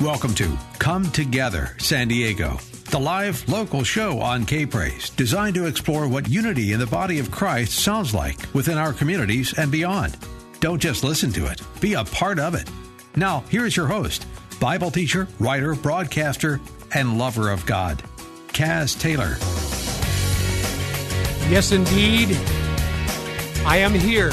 Welcome to Come Together San Diego, the live local show on K Praise, designed to explore what unity in the body of Christ sounds like within our communities and beyond. Don't just listen to it, be a part of it. Now, here's your host, Bible teacher, writer, broadcaster, and lover of God, Kaz Taylor. Yes, indeed. I am here.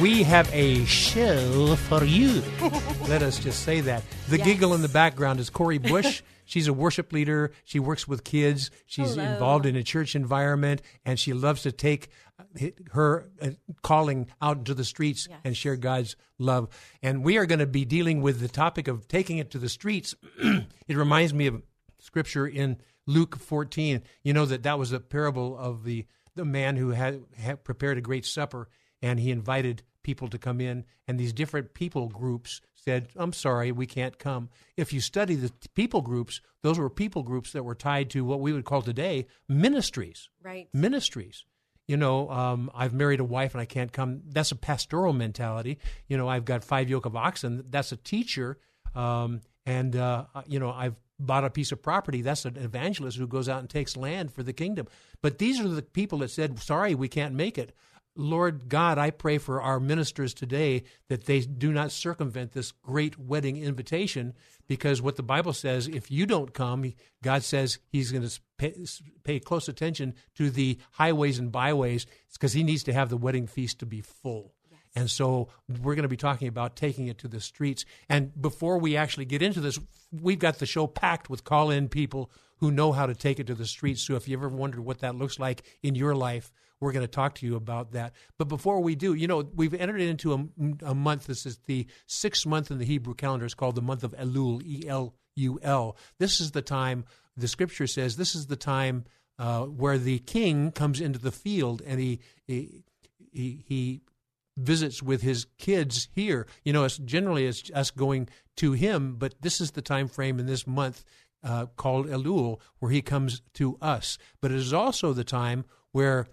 We have a show for you. Let us just say that. The Yes. giggle in the background is Corey Bush. She's a worship leader. She works with kids. She's Hello. involved in a church environment, and she loves to take uh, her uh, calling out into the streets Yes. and share God's love. And we are going to be dealing with the topic of taking it to the streets. it reminds me of scripture in Luke 14. You know that that was a parable of the the man who had, had prepared a great supper and he invited people to come in and these different people groups said, "I'm sorry, we can't come." If you study the people groups, those were people groups that were tied to what we would call today ministries Right. ministries. You know, um, I've married a wife and I can't come. That's a pastoral mentality. You know, I've got five yoke of oxen. That's a teacher. Um, and, uh, you know, I've bought a piece of property. That's an evangelist who goes out and takes land for the kingdom. But these are the people that said, sorry, we can't make it. Lord God, I pray for our ministers today that they do not circumvent this great wedding invitation because what the Bible says, if you don't come, God says He's going to pay, pay close attention to the highways and byways because He needs to have the wedding feast to be full. And so we're going to be talking about taking it to the streets. And before we actually get into this, we've got the show packed with call in people who know how to take it to the streets. So if you ever wondered what that looks like in your life, we're going to talk to you about that. But before we do, you know, we've entered into a, a month. This is the sixth month in the Hebrew calendar. It's called the month of Elul, E L U L. This is the time, the scripture says, this is the time uh, where the king comes into the field and he, he, he, he visits with his kids here. You know, it's generally it's us going to him, but this is the time frame in this month uh, called Elul where he comes to us. But it is also the time where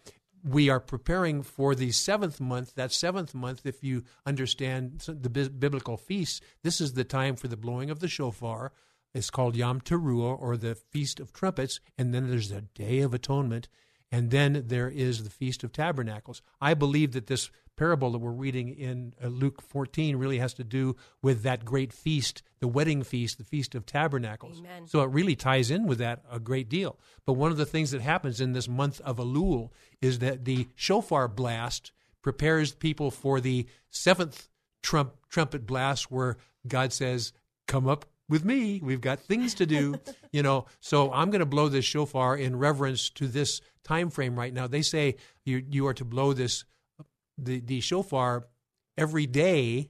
we are preparing for the seventh month. That seventh month, if you understand the biblical feasts, this is the time for the blowing of the shofar. It's called Yom Teruah or the Feast of Trumpets, and then there's the Day of Atonement, and then there is the Feast of Tabernacles. I believe that this parable that we're reading in uh, Luke 14 really has to do with that great feast, the wedding feast, the Feast of Tabernacles. Amen. So it really ties in with that a great deal. But one of the things that happens in this month of Elul is that the shofar blast prepares people for the seventh trump, trumpet blast where God says, Come up with me. We've got things to do. you know, so I'm going to blow this shofar in reverence to this time frame right now. They say you, you are to blow this the, the shofar every day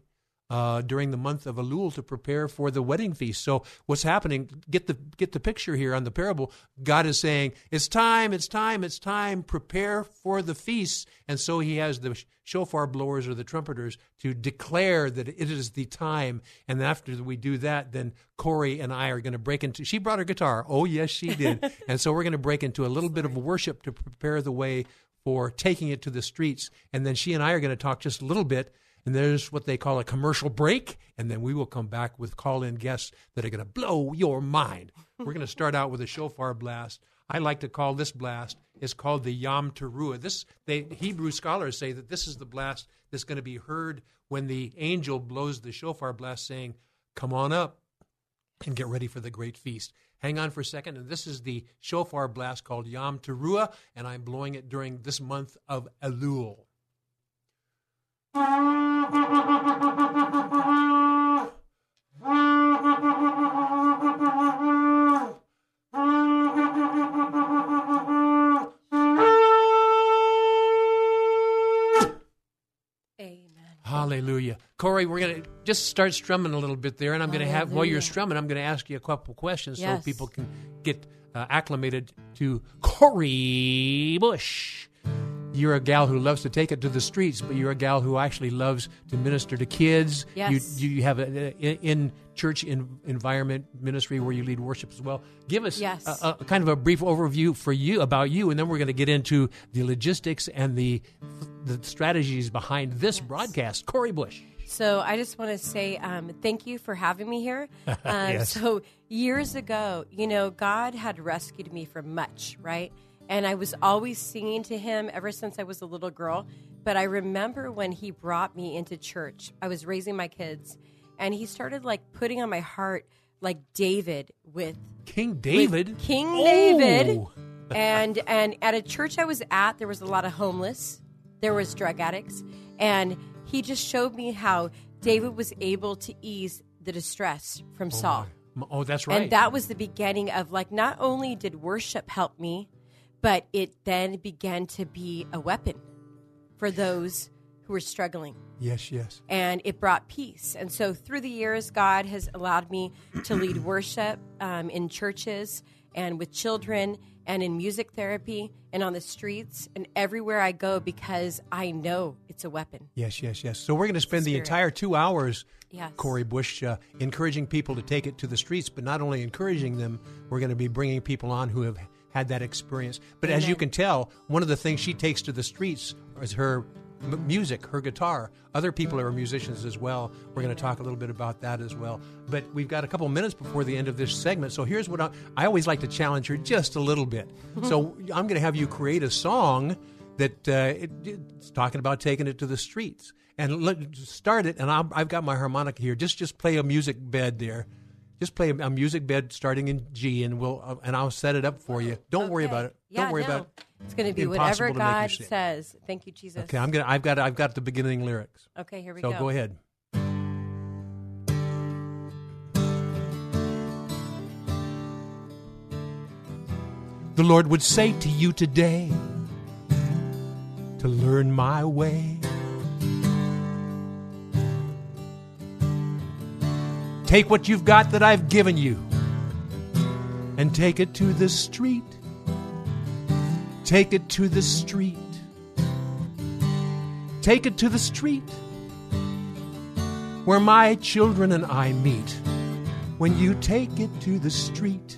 uh, during the month of Elul to prepare for the wedding feast. So what's happening? Get the get the picture here on the parable. God is saying, "It's time, it's time, it's time. Prepare for the feast." And so He has the shofar blowers or the trumpeters to declare that it is the time. And after we do that, then Corey and I are going to break into. She brought her guitar. Oh yes, she did. and so we're going to break into a little bit of worship to prepare the way for taking it to the streets. And then she and I are going to talk just a little bit. And there's what they call a commercial break. And then we will come back with call in guests that are going to blow your mind. We're going to start out with a shofar blast. I like to call this blast, it's called the Yom Teruah. This, they, Hebrew scholars say that this is the blast that's going to be heard when the angel blows the shofar blast, saying, Come on up and get ready for the great feast. Hang on for a second. And this is the shofar blast called Yom Teruah, and I'm blowing it during this month of Elul. Amen. Hallelujah. Corey, we're going to just start strumming a little bit there, and I'm going to have while you're strumming, I'm going to ask you a couple questions Yes. so people can get uh, acclimated to Corey Bush. You're a gal who loves to take it to the streets, but you're a gal who actually loves to minister to kids. Yes. You, you have a, a in church in, environment ministry where you lead worship as well. Give us Yes. a, a kind of a brief overview for you about you, and then we're going to get into the logistics and the the strategies behind this broadcast. Corey Bush. So I just want to say um, thank you for having me here. Um, Yes. So years ago, you know, God had rescued me from much, right? And I was always singing to Him ever since I was a little girl. But I remember when He brought me into church. I was raising my kids, and He started like putting on my heart like David with King with David. King Oh. David. and and at a church I was at, there was a lot of homeless, there was drug addicts, and he just showed me how David was able to ease the distress from oh, Saul. Oh, that's right. And that was the beginning of like not only did worship help me, but it then began to be a weapon for those who were struggling yes, yes. and it brought peace. And so through the years, God has allowed me to lead worship um, in churches and with children and in music therapy and on the streets and everywhere I go because I know it's a weapon. Yes, yes, yes. So we're going to spend the entire two hours, Yes. Corey Bush, uh, encouraging people to take it to the streets, but not only encouraging them, we're going to be bringing people on who have had that experience. But as you can tell, one of the things she takes to the streets is her m- music, her guitar. Other people are musicians as well. We're going to talk a little bit about that as well. But we've got a couple minutes before the end of this segment. So here's what I, I always like to challenge her just a little bit. so I'm going to have you create a song that uh, it, it's talking about taking it to the streets and let, start it. And I'll, I've got my harmonica here. Just just play a music bed there. Just play a, music bed starting in G, and we'll uh, and I'll set it up for you. Don't worry about it. Yeah, Don't worry no. about it. It's going to be Impossible whatever to make you God says. Thank you, Jesus. Okay, I'm gonna. I've got. I've got the beginning lyrics. Okay, here we So go. So go ahead. The Lord would say to you today to learn my way. Take what you've got that I've given you and take it to the street. Take it to the street. Take it to the street where my children and I meet. When you take it to the street,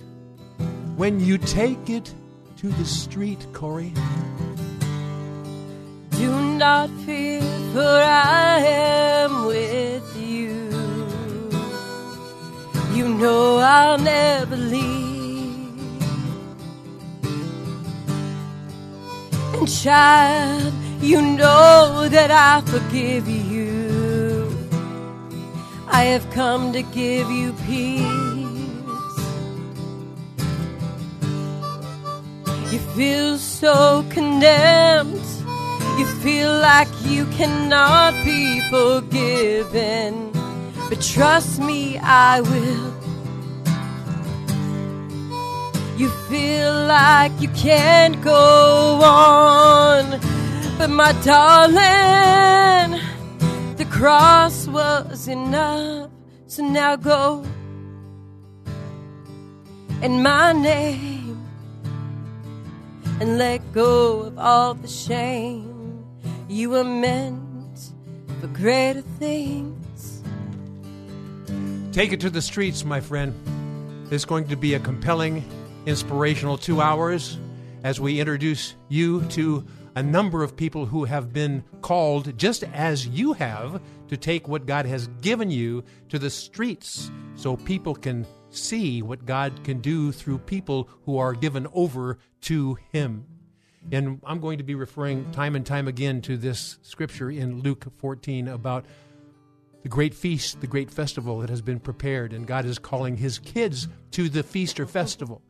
when you take it to the street, Corey. Do not fear, for I am with Know I'll never leave. And child, you know that I forgive you. I have come to give you peace. You feel so condemned. You feel like you cannot be forgiven. But trust me, I will. You feel like you can't go on. But my darling, the cross was enough. So now go. In my name and let go of all the shame. You were meant for greater things. Take it to the streets, my friend. It's going to be a compelling, inspirational two hours as we introduce you to a number of people who have been called, just as you have, to take what God has given you to the streets so people can see what God can do through people who are given over to Him. And I'm going to be referring time and time again to this scripture in Luke 14 about the great feast, the great festival that has been prepared, and God is calling His kids to the feast or festival.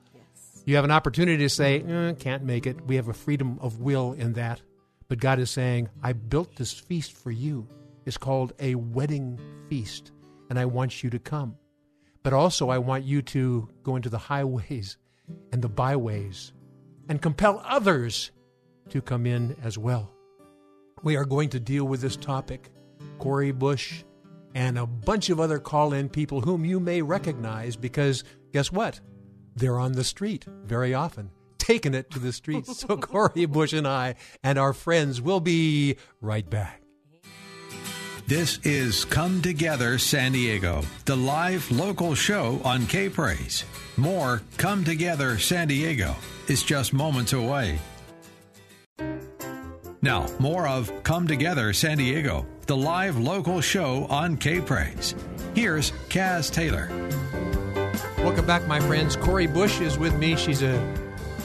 You have an opportunity to say, "Eh, can't make it. We have a freedom of will in that. But God is saying, I built this feast for you. It's called a wedding feast, and I want you to come. But also, I want you to go into the highways and the byways and compel others to come in as well. We are going to deal with this topic. Corey Bush and a bunch of other call in people whom you may recognize because guess what? They're on the street very often, taking it to the streets. so Corey Bush and I and our friends will be right back. This is Come Together San Diego, the live local show on K Praise. More Come Together San Diego is just moments away. Now, more of Come Together San Diego, the live local show on K Praise. Here's Kaz Taylor. Welcome back, my friends. Corey Bush is with me. She's a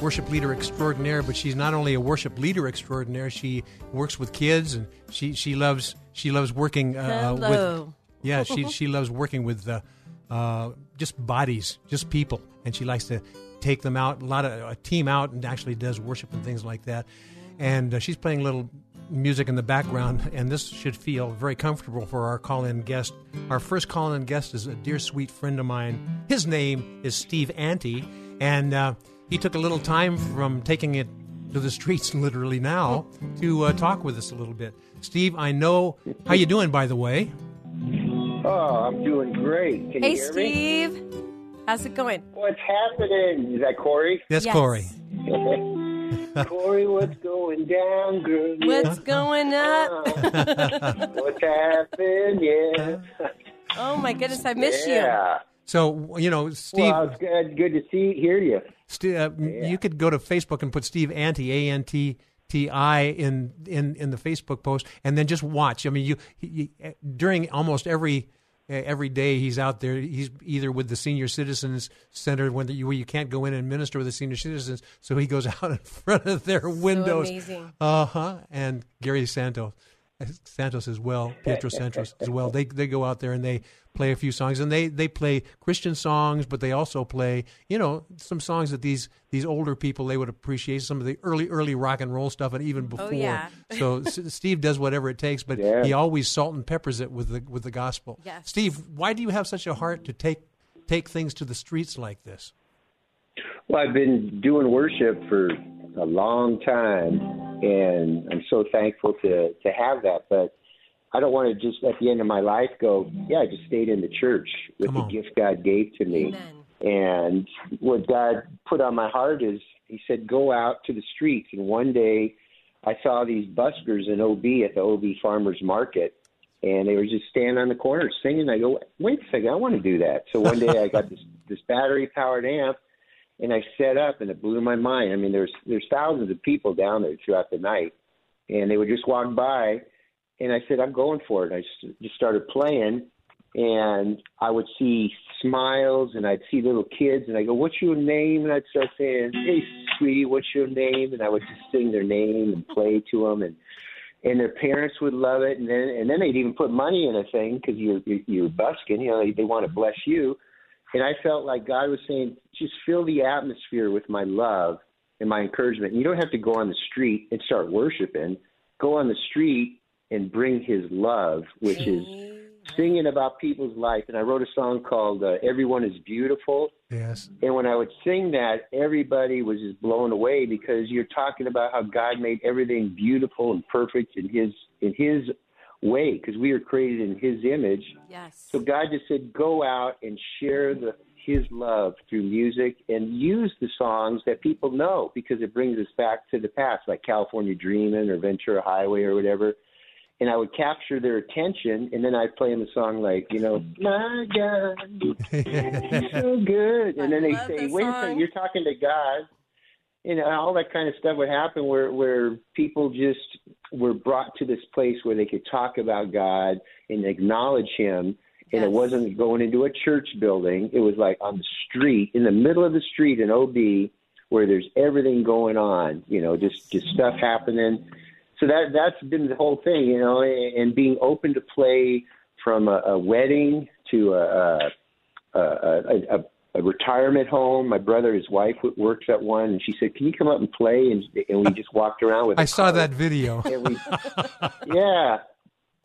worship leader extraordinaire, but she's not only a worship leader extraordinaire. She works with kids, and she she loves she loves working uh, with. Yeah, she she loves working with uh, uh, just bodies, just people, and she likes to take them out, a lot of a team out, and actually does worship and things like that. And uh, she's playing a little music in the background, and this should feel very comfortable for our call-in guest. Our first call-in guest is a dear, sweet friend of mine. His name is Steve Antti, and uh, he took a little time from taking it to the streets, literally now, to uh, talk with us a little bit. Steve, I know how you doing, by the way. Oh, I'm doing great. Can Hey, you hear me? Steve. How's it going? What's happening? Is that Corey? That's Yes. Corey. Corey, what's going down, girl? What's going up? what's happening? Yeah. Oh my goodness, I miss you. yeah. So you know, Steve. Well, it's good, good to see, hear you. St- uh, You could go to Facebook and put Steve Antti A N T T I in in in the Facebook post, and then just watch. I mean, you he, he, during almost every every day he's out there. He's either with the Senior Citizens Center when you, where you can't go in and minister with the senior citizens, so he goes out in front of their windows. amazing. Uh huh. And Gary Santos. Santos as well, Pietro Santos as well. They they go out there and they play a few songs, and they they play Christian songs, but they also play you know some songs that these these older people they would appreciate some of the early early rock and roll stuff, and even oh, before. Oh, yeah. so Steve does whatever it takes, but Yeah. he always salt and peppers it with the with the gospel. Yes. Steve, why do you have such a heart to take take things to the streets like this? Well, I've been doing worship for a long time, and I'm so thankful to to have that. But I don't want to just at the end of my life go, yeah, I just stayed in the church with Come the on. gift God gave to me. Amen. And what God put on my heart is, He said, go out to the streets. And one day, I saw these buskers in OB at the OB Farmers Market, and they were just standing on the corner singing. I go, wait a second, I want to do that. So one day, I got this this battery powered amp, and I set up, and it blew my mind. I mean, there's there's thousands of people down there throughout the night, and they would just walk by, and I said, I'm going for it. I just, just started playing, and I would see smiles, and I'd see little kids, and I go, "What's your name?" And I'd start saying, "Hey, sweetie, what's your name?" And I would just sing their name and play to them, and and their parents would love it, and then and then they'd even put money in a thing because you're you're busking, you know, they, they want to bless you, and I felt like God was saying, just fill the atmosphere with my love and my encouragement. And you don't have to go on the street and start worshiping. Go on the street and bring His love, which is singing about people's life. And I wrote a song called uh, "Everyone Is Beautiful." Yes. And when I would sing that, everybody was just blown away because you're talking about how God made everything beautiful and perfect in His in His way because we are created in His image. Yes. So God just said, go out and share the His love through music and use the songs that people know because it brings us back to the past, like California Dreamin' or Ventura Highway or whatever. And I would capture their attention, and then I'd play them a song like, you know, my God, He's so good. And I then they say, the wait a song. second, you're talking to God. You know, all that kind of stuff would happen where where people just were brought to this place where they could talk about God and acknowledge Him, and Yes. it wasn't going into a church building. It was like on the street, in the middle of the street in OB, where there's everything going on. You know, just just stuff happening. So that that's been the whole thing, you know, and and being open to play from a, a wedding to a, a, a, a, a retirement home. My brother, his wife works at one, and she said, "Can you come up and play?" And and we just walked around with. I saw that video. And we, yeah,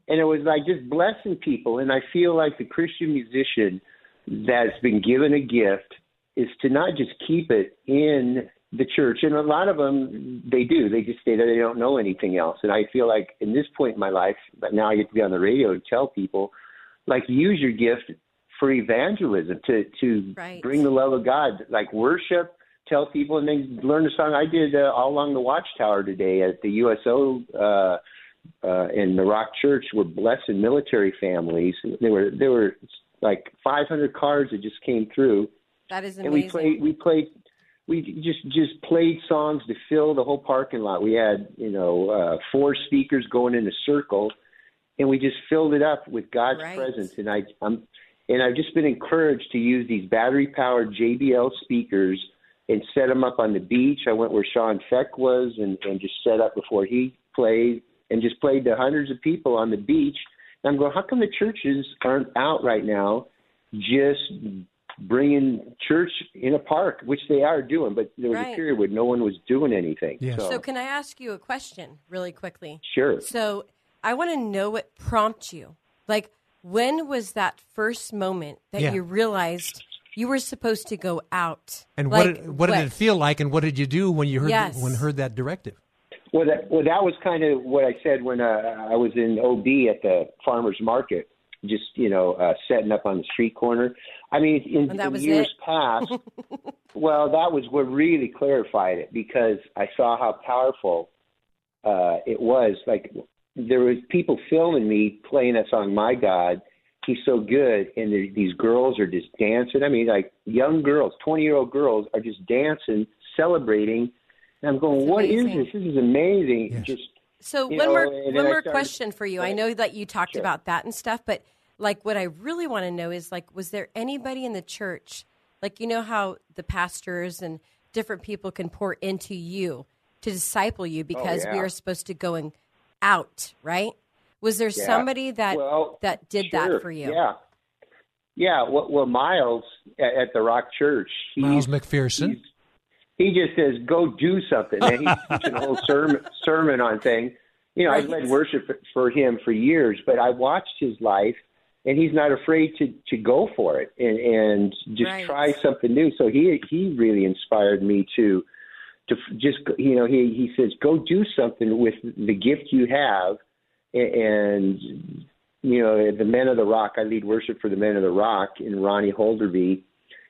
and it was like just blessing people. And I feel like the Christian musician that's been given a gift is to not just keep it in the church. And a lot of them, they do. They just say that they don't know anything else. And I feel like in this point in my life, but now I get to be on the radio and tell people, like use your gift for evangelism to to Right. bring the love of God, like worship, tell people, and then learn the song. I did uh, all along the Watchtower today at the USO uh, uh, in the Rock Church. We're blessing military families. There were there were like 500 cars that just came through, That is and we played we played we just just played songs to fill the whole parking lot. We had you know uh, four speakers going in a circle, and we just filled it up with God's Right. presence. And I I'm and I've just been encouraged to use these battery powered JBL speakers and set them up on the beach. I went where Sean Feck was and and just set up before he played and just played to hundreds of people on the beach. And I'm going, how come the churches aren't out right now? Just bringing church in a park, which they are doing, but there was Right. a period where no one was doing anything. Yes. So, So, can I ask you a question really quickly? sure. So, I want to know what prompted you. Like, when was that first moment that Yeah. you realized you were supposed to go out? And like, what did, what did it feel like, and what did you do when you heard Yes. when heard that directive? Well, that, well, that was kind of what I said when uh, I was in OB at the farmers market, just you know, uh, setting up on the street corner. I mean, in, And that in years it? past, well, that was what really clarified it because I saw how powerful uh, it was. Like there was people filming me playing that song, "My God." He's so good, and there, these girls are just dancing. I mean, like young girls, twenty-year-old girls are just dancing, celebrating. And I'm going, It's "What is amazing. this? This is amazing!" Yes. Just So one know, more one more started- question for you. I know that you talked Sure. about that and stuff, but like what I really want to know is like was there anybody in the church like you know how the pastors and different people can pour into you to disciple you oh, because we Oh, yeah. are supposed to going out, right? Was there Yeah. somebody that Well, that did sure, that for you? Yeah, yeah. Well, well Miles at, at the Rock Church, he's, Miles McPherson. he's- he just says, "Go do something." And he's teaching a whole sermon sermon on things. You know, I've led worship for- for him for years, but I watched his life, and he's not afraid to to go for it and and just Right. try something new. So he he really inspired me to to just you know he he says go do something with the gift you have A- and you know the men of the rock i lead worship for the men of the rock in ronnie holderby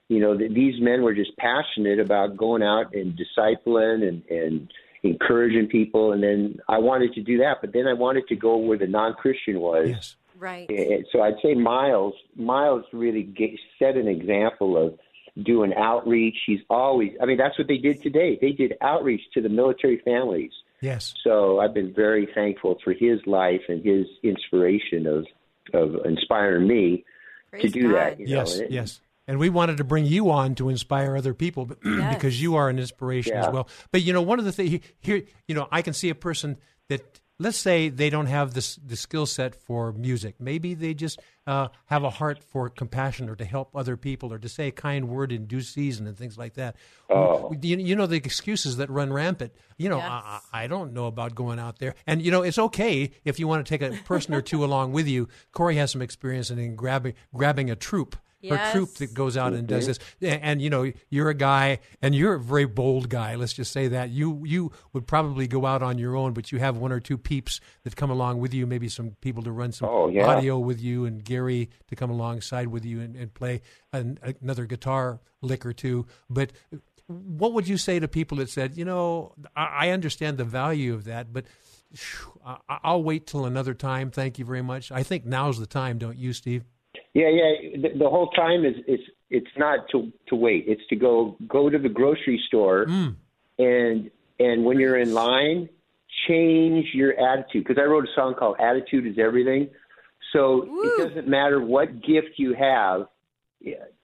you know th- these men were just passionate about going out and discipling and and encouraging people and then i wanted to do that but then i wanted to go where the non-christian was Yes. Right. and so I'd say Miles. Miles really ga set an example of doing outreach. He's always. I mean, that's what they did today. They did outreach to the military families. Yes. So I've been very thankful for his life and his inspiration of of inspiring me Praise to do God. that. You Yes, know? And- yes. And we wanted to bring you on to inspire other people but- Yes. because you are an inspiration as well. But you know, one of the things here, you know, I can see a person that let's say they don't have this the skill set for music. Maybe they just uh, have a heart for compassion or to help other people or to say a kind word in due season and things like that. Oh. You, you know the excuses that run rampant. You know, Yes. I, I I don't know about going out there, and you know it's okay if you want to take a person or two along with you. Corey has some experience in, in grabbing grabbing a troop her troop that goes out and does mm-hmm. this. And, and, you know, you're a guy, and you're a very bold guy. Let's just say that you you would probably go out on your own, but you have one or two peeps that come along with you. Maybe some people to run some Oh, yeah. audio with you, and Gary to come alongside with you and, and play an, another guitar lick or two. But what would you say to people that said, you know, I, I understand the value of that, but. I'll wait till another time. Thank you very much. I think now's the time, don't you, Steve? Yeah, yeah. The, the whole time is it's it's not to to wait. It's to go go to the grocery store Mm. and and when you're in line, change your attitude. Because I wrote a song called "Attitude Is Everything." So Woo. it doesn't matter what gift you have.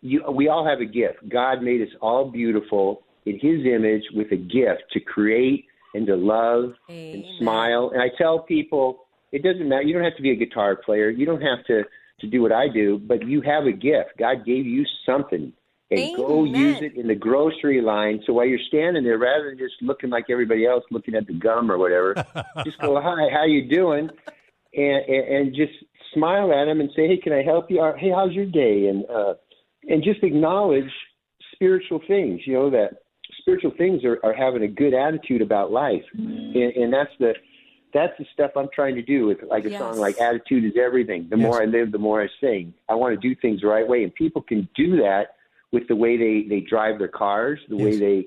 You we all have a gift. God made us all beautiful in His image with a gift to create and to love and smile. And I tell people, it doesn't matter. You don't have to be a guitar player. You don't have to to do what I do, but you have a gift. God gave you something. And go use it in the grocery line. So while you're standing there, rather than just looking like everybody else, looking at the gum or whatever, just go, "Hi, how you doing?" And, and and just smile at them and say, "Hey, can I help you?" Or, "Hey, how's your day?" And uh, and just acknowledge spiritual things. You know that spiritual things are, are having a good attitude about life, and, and that's the that's the stuff I'm trying to do with like a Yes. song like Attitude is Everything. The more I live, the more I sing. I want to do things the right way. And people can do that with the way they, they drive their cars, the way they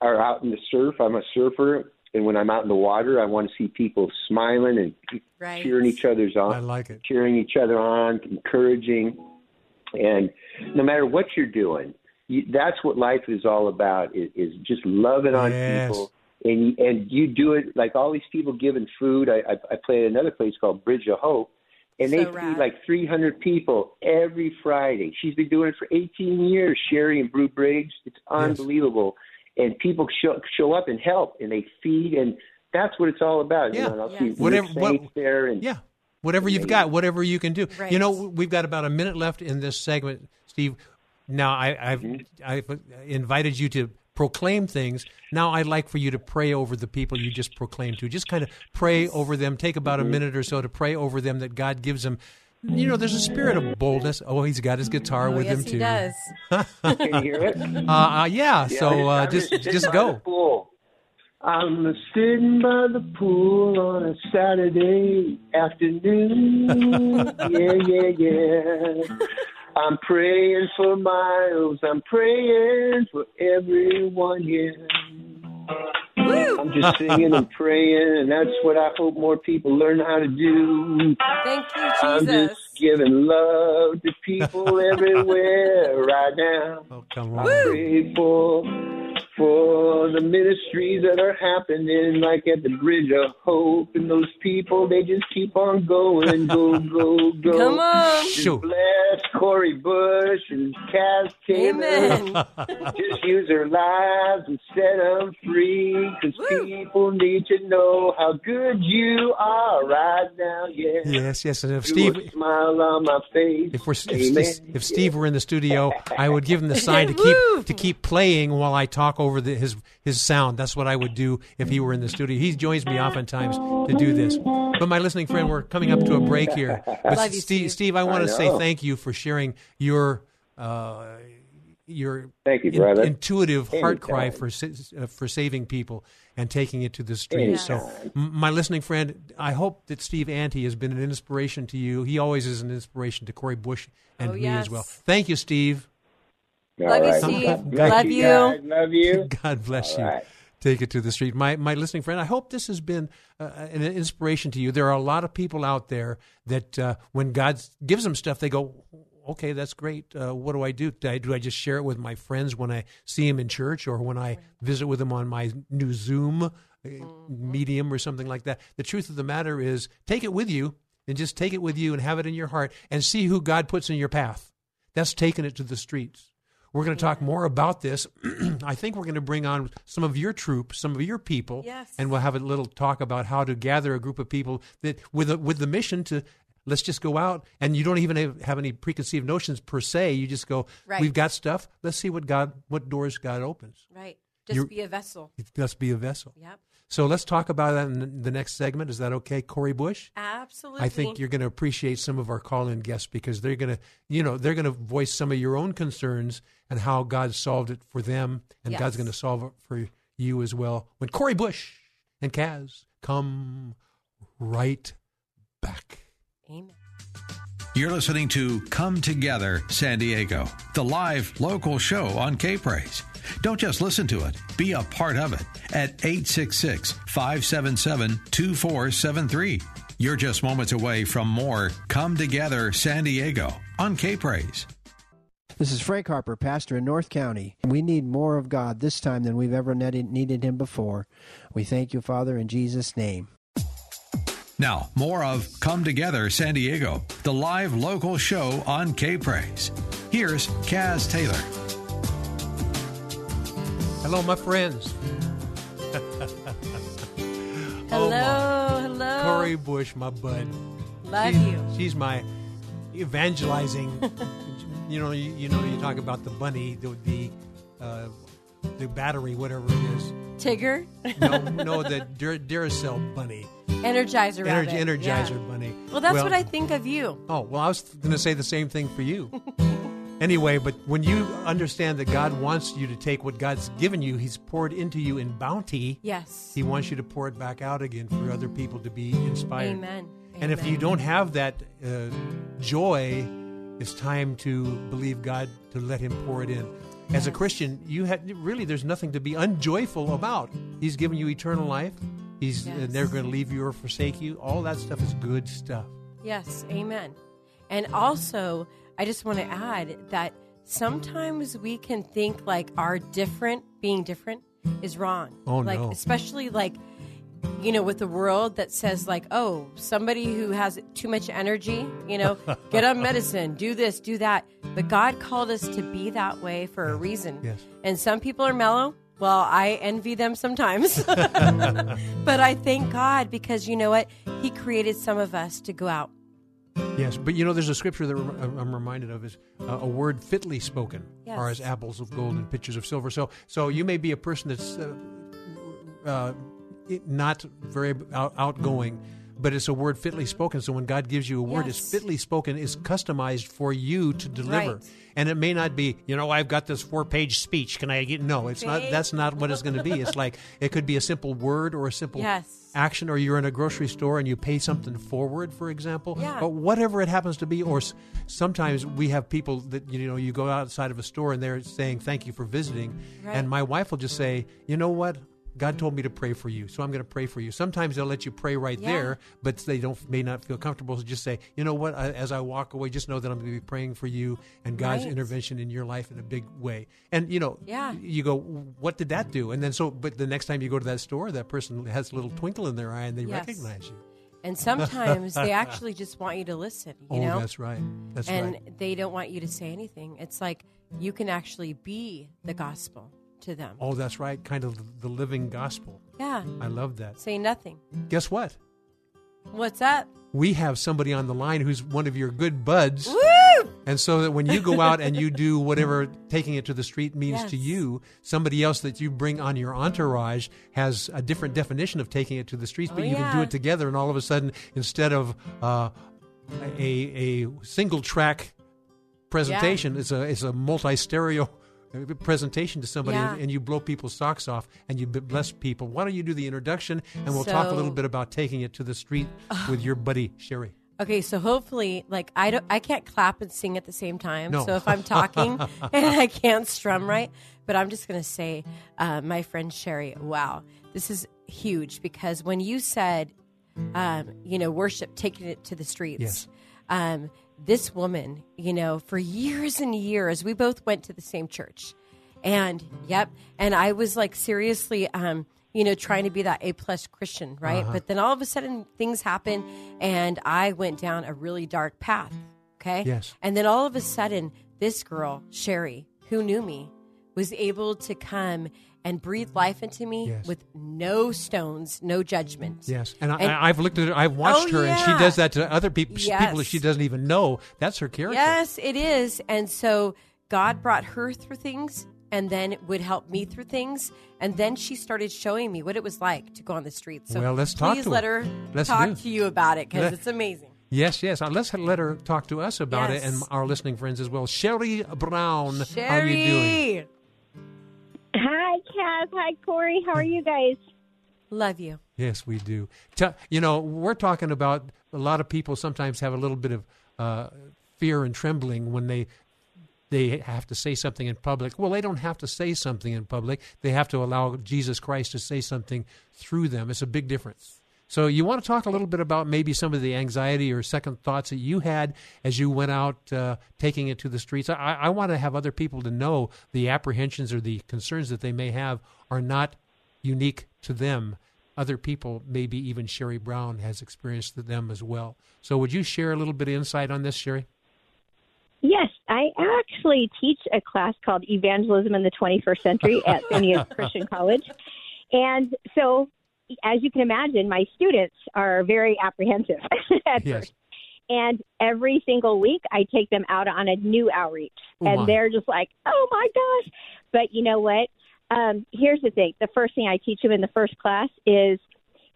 are out in the surf. I'm a surfer. And when I'm out in the water, I want to see people smiling and Right. cheering each other's on I like it. cheering each other on, encouraging, and no matter what you're doing, you, that's what life is all about: is, is just loving on Yes. people, and and you do it like all these people giving food. I I, I play at another place called Bridge of Hope, and they So feed like 300 people every Friday. She's been doing it for 18 years. Sherry and Brew Briggs, it's unbelievable, and people show show up and help, and they feed and. That's what it's all about. Yeah. You know, and I'll Yes. see Whatever- what- there and Yeah. Whatever you've got, whatever you can do. Right. You know, we've got about a minute left in this segment, Steve. Now, I, I've Mm-hmm. I've invited you to proclaim things. Now, I'd like for you to pray over the people you just proclaimed to. Just kind of pray over them. Take about Mm-hmm. a minute or so to pray over them that God gives them. You know, there's a spirit of boldness. Oh, he's got his guitar Oh, with yes, him he too. does. can you hear it? Uh, uh, yeah. So uh, I'm just just go. I'm sitting by the pool on a Saturday afternoon. yeah, yeah, yeah. I'm praying for Miles. I'm praying for everyone here. I'm just singing and praying, and that's what I hope more people learn how to do. Thank you, Jesus. I'm just giving love to people everywhere right now. Oh, come I on. pray for for the ministries that are happening, like at the Bridge of Hope, and those people they just keep on going, go, go, go. Come on. Just Sure. bless Corey Bush and Kaz Taylor. Amen. Just use their lives and set them free, because people need to know how good you are right now. Yeah. Yes, yes. And if Do Steve, smile on my face. If we're Amen. if, if Steve were in the studio, I would give him the sign to keep to keep playing while I talk over the, his his sound. That's what I would do if he were in the studio. He joins me oftentimes to do this. But my listening friend, we're coming up to a break here. But Love you, Steve, Steve. Steve, I want I to say thank you for sharing your uh, your Thank you, in- brother. intuitive heart cry for uh, for saving people and taking it to the streets. So, my listening friend, I hope that Steve Antti has been an inspiration to you. He always is an inspiration to Corey Bush and Oh, me yes. as well. Thank you, Steve. All Love you, right. Steve. Love Love you. you. guys. Love you. God bless All you. right. Take it to the street. My, my listening friend, I hope this has been uh, an inspiration to you. There are a lot of people out there that uh, when God gives them stuff, they go, okay, that's great. Uh, what do I do? Do I, do I just share it with my friends when I see them in church or when I visit with them on my new Zoom uh, medium or something like that? The truth of the matter is, take it with you and just take it with you and have it in your heart and see who God puts in your path. That's taking it to the streets. We're going to talk more about this. I think we're going to bring on some of your troops, some of your people, Yes. and we'll have a little talk about how to gather a group of people that with a, with the mission to let's just go out and you don't even have, have any preconceived notions per se. You just go, Right. we've got stuff. Let's see what God, what doors God opens. Right. Just You're- be a vessel. Let's be a vessel. Yep. So let's talk about that in the next segment. Is that okay, Corey Bush? Absolutely. I think you're going to appreciate some of our call-in guests because they're going to, you know, they're going to voice some of your own concerns and how God solved it for them, and God's going to solve it for you as well. When Corey Bush and Kaz come right back. Amen. You're listening to Come Together San Diego, the live local show on K Praise. Don't just listen to it, be a part of it at 866 577 2473. You're just moments away from more Come Together San Diego on K Praise. This is Frank Harper, pastor in North County. We need more of God this time than we've ever needed needed Him before. We thank you, Father, in Jesus' name. Now, more of Come Together San Diego, the live local show on K Praise. Here's Kaz Taylor. Hello, my friends. Oh, hello. Oh, my. hello. Corey Bush, my bud. Love She's- you. She's my evangelizing. you know, you, you know, you talk about the bunny, the the, uh, the battery, whatever it is. Tigger. No, no, the Dur- Duracell bunny, Energizer. Rabbit. Energizer Yeah. bunny. Well, that's what I think of you. Oh well, I was going to say the same thing for you. Anyway, but when you understand that God wants you to take what God's given you, He's poured into you in bounty. Yes. He wants you to pour it back out again for other people to be inspired. Amen. And if you don't have that uh, joy, it's time to believe God to let Him pour it in. As a Christian, you had really there's nothing to be unjoyful about. He's given you eternal life. He's uh, Yes. never going to leave you or forsake you. All that stuff is good stuff. Yes, amen. And also, I just want to add that sometimes we can think like our different, being different, is wrong. Oh, like, no. Especially like, you know, with the world that says like, oh, somebody who has too much energy, you know, get on medicine, do this, do that. But God called us to be that way for a reason. Yes. And some people are mellow. Well, I envy them sometimes. but I thank God because you know what? He created some of us to go out Yes, but you know, there's a scripture that I'm reminded of is uh, a word fitly spoken Yes. are as apples of gold and pitchers of silver. So, so you may be a person that's uh, uh, not very out- outgoing, but it's a word fitly spoken. So when God gives you a word, it's fitly spoken, is mm-hmm. customized for you to deliver. Right. And it may not be, you know, I've got this four-page speech. Can I get? No, it's not. That's not what it's going to be. It's like it could be a simple word or a simple Yes. action, or you're in a grocery store and you pay something forward, for example. Yeah. But whatever it happens to be, or s- sometimes we have people that you know you go outside of a store and they're saying thank you for visiting, Right. and my wife will just say, you know what. God told me to pray for you, so I'm going to pray for you. Sometimes they'll let you pray right Yeah. there, but they don't may not feel comfortable. So just say, you know what? I, as I walk away, just know that I'm going to be praying for you and God's Right. intervention in your life in a big way. And you know, Yeah. you go, what did that do? And then so, but the next time you go to that store, that person has a little twinkle in their eye and they Yes. recognize you. And sometimes they actually just want you to listen, you oh, know? that's right. That's and right. And they don't want you to say anything. It's like you can actually be the gospel to them. Oh, that's right. Kind of the living gospel. Yeah. I love that. Say nothing. Guess what? What's up? We have somebody on the line who's one of your good buds. Woo! And so that when you go out and you do whatever taking it to the street means to you, somebody else that you bring on your entourage has a different definition of taking it to the streets, Oh, but you can do it together. And all of a sudden, instead of uh, a, a single track presentation, it's a, it's a multi stereo presentation to somebody Yeah. and, you blow people's socks off and you bless people. Why don't you do the introduction and we'll talk a little bit about taking it to the street with your buddy Sherry. Okay, so hopefully, like I don't, I can't clap and sing at the same time. No. So if I'm talking and I can't strum right, but I'm just gonna say, uh, my friend Sherry, wow, this is huge because when you said, um, you know, worship, taking it to the streets, Yes. um, this woman, you know, for years and years, we both went to the same church, and yep, and I was like seriously, um, you know, trying to be that A plus Christian, right? Uh-huh. But then all of a sudden things happen, and I went down a really dark path. Okay, Yes. and then all of a sudden, this girl Sherry, who knew me, was able to come and breathe life into me Yes. with no stones, no judgment. Yes, and, And- I, I've looked at her. I've watched Oh, her, and she does that to other people. People that she doesn't even know. That's her character. Yes, it is. And so God brought her through things and then would help me through things. And then she started showing me what it was like to go on the streets. So Well, let's talk please to let her. her Let's talk do. to you about it because it's amazing. Yes, yes. Uh, let's let her talk to us about it and our listening friends as well. Sherry Brown, Sherry. how are you doing? Hi, Kaz. Hi, Corey. How are you guys? Love you. Yes, we do. Tell, you know, we're talking about a lot of people sometimes have a little bit of uh, fear and trembling when they they have to say something in public. Well, they don't have to say something in public. They have to allow Jesus Christ to say something through them. It's a big difference. So, you want to talk a little bit about maybe some of the anxiety or second thoughts that you had as you went out uh, taking it to the streets. I, I want to have other people to know the apprehensions or the concerns that they may have are not unique to them. Other people, maybe even Sherry Brown, has experienced them as well. So, would you share a little bit of insight on this, Sherry? Yes, I actually teach a class called Evangelism in the 21st Century at Phineas Christian College. And so, as you can imagine, my students are very apprehensive at Yes. first. And every single week, I take them out on a new outreach. Oh, and they're just like, oh my gosh. But you know what? Um, here's the thing the first thing I teach them in the first class is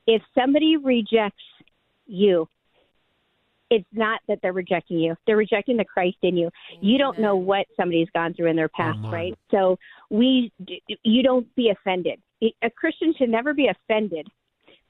if somebody rejects you, it's not that they're rejecting you. They're rejecting the Christ in you. You don't know what somebody's gone through in their past, my. right? So we, you don't be offended. A Christian should never be offended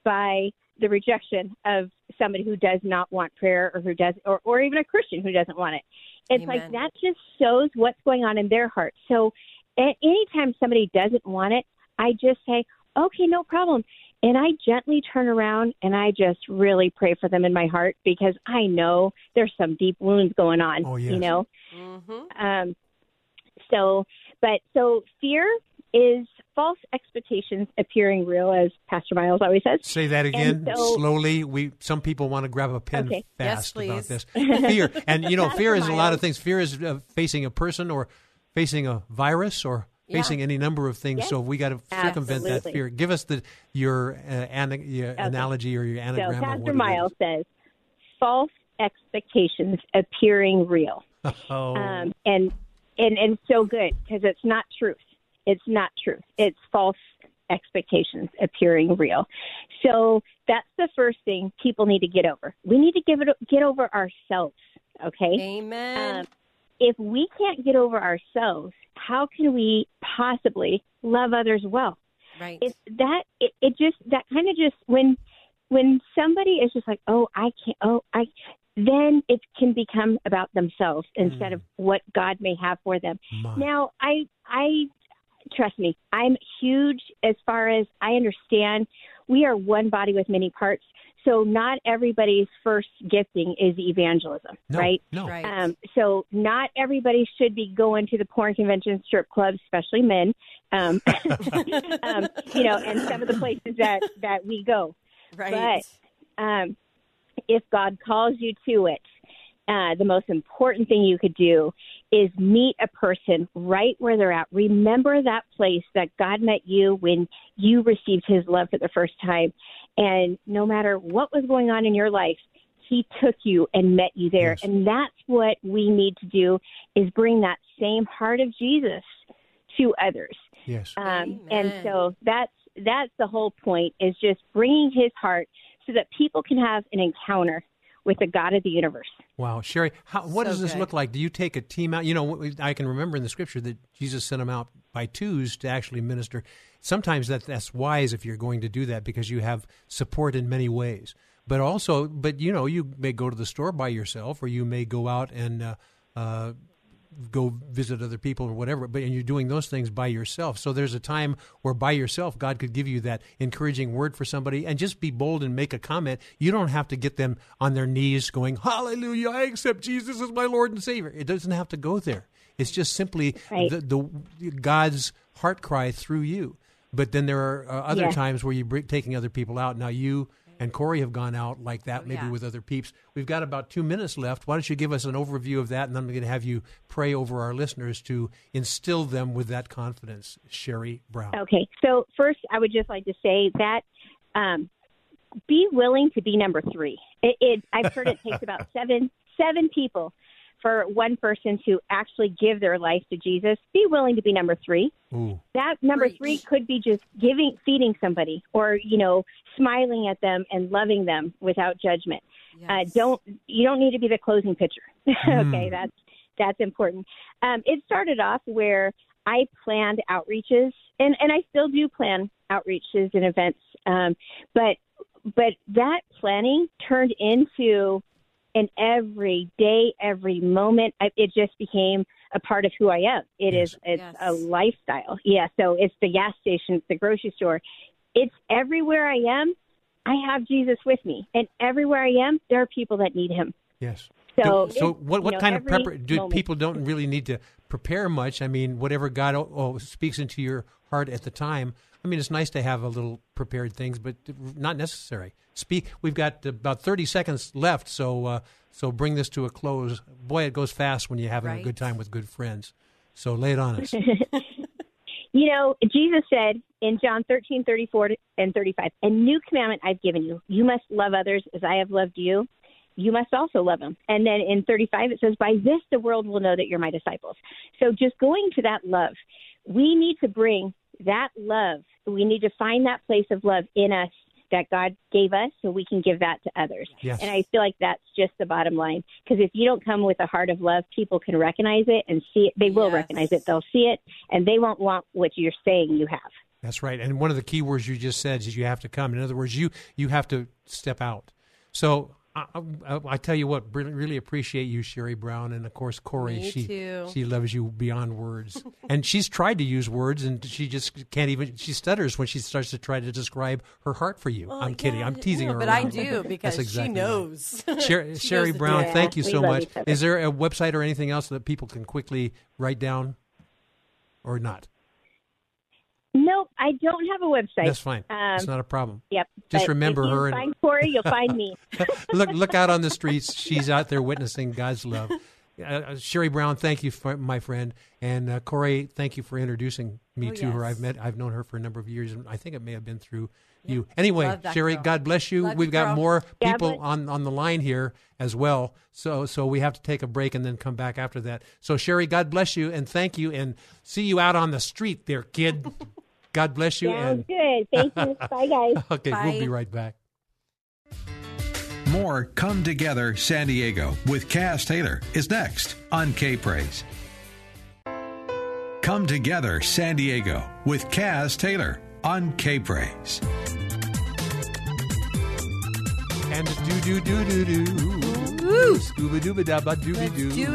by the rejection of somebody who does not want prayer or who does, or, or even a Christian who doesn't want it. It's like that just shows what's going on in their heart. So a- anytime somebody doesn't want it, I just say, okay, no problem. And I gently turn around and I just really pray for them in my heart because I know there's some deep wounds going on. Oh, yes. You know? Mm-hmm. Um, so, but so fear is false expectations appearing real, as Pastor Miles always says. Say that again so- slowly. We some people want to grab a pen Okay. Yes, fast about this fear, and you know, fear is a lot of things. Fear is uh, facing a person or facing a virus or Yeah. facing any number of things. Yes. So we got to circumvent that fear. Give us the your, uh, ana- your analogy or your So anagram. of Pastor what it Miles says false expectations appearing real. Oh, um, and and and so good because it's not truth. It's not truth. It's false expectations appearing real. So that's the first thing people need to get over. We need to give it get over ourselves. Okay. Amen. Um, if we can't get over ourselves, how can we possibly love others well? right. It's that it, it just that kind of just when when somebody is just like, oh, I can't, oh, I, then it can become about themselves mm. instead of what God may have for them. my. Now, I, I, trust me, I'm huge as far as I understand. We are one body with many parts, so not everybody's first gifting is evangelism, no, right? No. Right. Um, so not everybody should be going to the porn convention, strip clubs, especially men. Um, um, you know, and some of the places that that we go. right. But um, if God calls you to it, uh, the most important thing you could do is meet a person right where they're at. Remember that place that God met you when you received His love for the first time, and no matter what was going on in your life, He took you and met you there. Yes. And that's what we need to do is bring that same heart of Jesus to others. Yes. Um, and so that's that's the whole point is just bringing His heart so that people can have an encounter with the God of the universe. Wow, Sherry, how, what So does this good. look like? Do you take a team out? You know, I can remember in the scripture that Jesus sent them out by twos to actually minister. Sometimes that that's wise if you're going to do that because you have support in many ways. But also, but you know, you may go to the store by yourself, or you may go out and uh, uh, go visit other people or whatever. But and you're doing those things by yourself. So there's a time where by yourself, God could give you that encouraging word for somebody, and just be bold and make a comment. You don't have to get them on their knees going, "Hallelujah! I accept Jesus as my Lord and Savior." It doesn't have to go there. It's just simply Right. the, the God's heart cry through you. But then there are uh, other Yeah. times where you're taking other people out. Now you and Corey have gone out like that, maybe yeah. with other peeps. We've got about two minutes left. Why don't you give us an overview of that, and then I'm going to have you pray over our listeners to instill them with that confidence. Sherry Brown. Okay, so first, I would just like to say that um, be willing to be number three. It, it I've heard it takes about seven seven people for one person to actually give their life to Jesus. Be willing to be number three. Ooh, That number Preach. three could be just giving, feeding somebody, or you know, smiling at them and loving them without judgment. Yes. Uh, don't you don't need to be the closing pitcher. okay, that's that's important. Um, it started off where I planned outreaches, and and I still do plan outreaches and events. Um, but but that planning turned into an every day, every moment. I, it just became a part of who I am. It Yes. is it's Yes. a lifestyle. Yeah. So it's the gas station, it's the grocery store. It's everywhere I am. I have Jesus with me, and everywhere I am, there are people that need Him. yes. So, so it's, what, you what know, kind of every prepar? Do moment. people don't really need to prepare much? I mean, whatever God oh, speaks into your heart at the time. I mean, it's nice to have a little prepared things, but not necessary. Speak. We've got about thirty seconds left, so uh, so bring this to a close. Boy, it goes fast when you're having a good time with good friends. So lay it on us. You know, Jesus said in John 13, 34 and 35, A new commandment I've given you. You must love others as I have loved you. You must also love them. And then in 35, it says, By this the world will know that you're my disciples. So just going to that love, we need to bring that love. We need to find that place of love in us that God gave us so we can give that to others. Yes. And I feel like that's just the bottom line. Because if you don't come with a heart of love, people can recognize it and see it. They will Yes. recognize it. They'll see it, and they won't want what you're saying you have. That's right. And one of the key words you just said is you have to come. In other words, you you have to step out. So I, I, I tell you what, really, really appreciate you, Sherry Brown, and of course Corey. Me she too. she loves you beyond words, and she's tried to use words, and she just can't even. She stutters when she starts to try to describe her heart for you. Oh well, I'm kidding. I'm teasing no, her. But I do because exactly she right. knows. Sher- She Sherry knows Brown, thank you we so much. Is there a website or anything else that people can quickly write down, or not? Nope, I don't have a website. That's fine. Um, it's not a problem. Yep. Just remember if you her and- Corey, you'll find me. look look out on the streets. She's out there witnessing God's love. Uh, Uh, Sherry Brown, thank you, for, my friend, and uh, Corey, thank you for introducing me Oh, to her. I've met, I've known her for a number of years, and I think it may have been through you. Anyway, Sherry, girl. God bless you. Love We've got girl. more God people bless- on on the line here as well, so so we have to take a break and then come back after that. So Sherry, God bless you, and thank you, and see you out on the street there, kid. God bless you, Sounds and good. Thank you. Bye, guys. okay, we'll be right back. More Come Together San Diego with Kaz Taylor is next on K Praise. Come Together San Diego with Kaz Taylor on K Praise. And do do do do do. Scuba dooba dabba dooby doo. do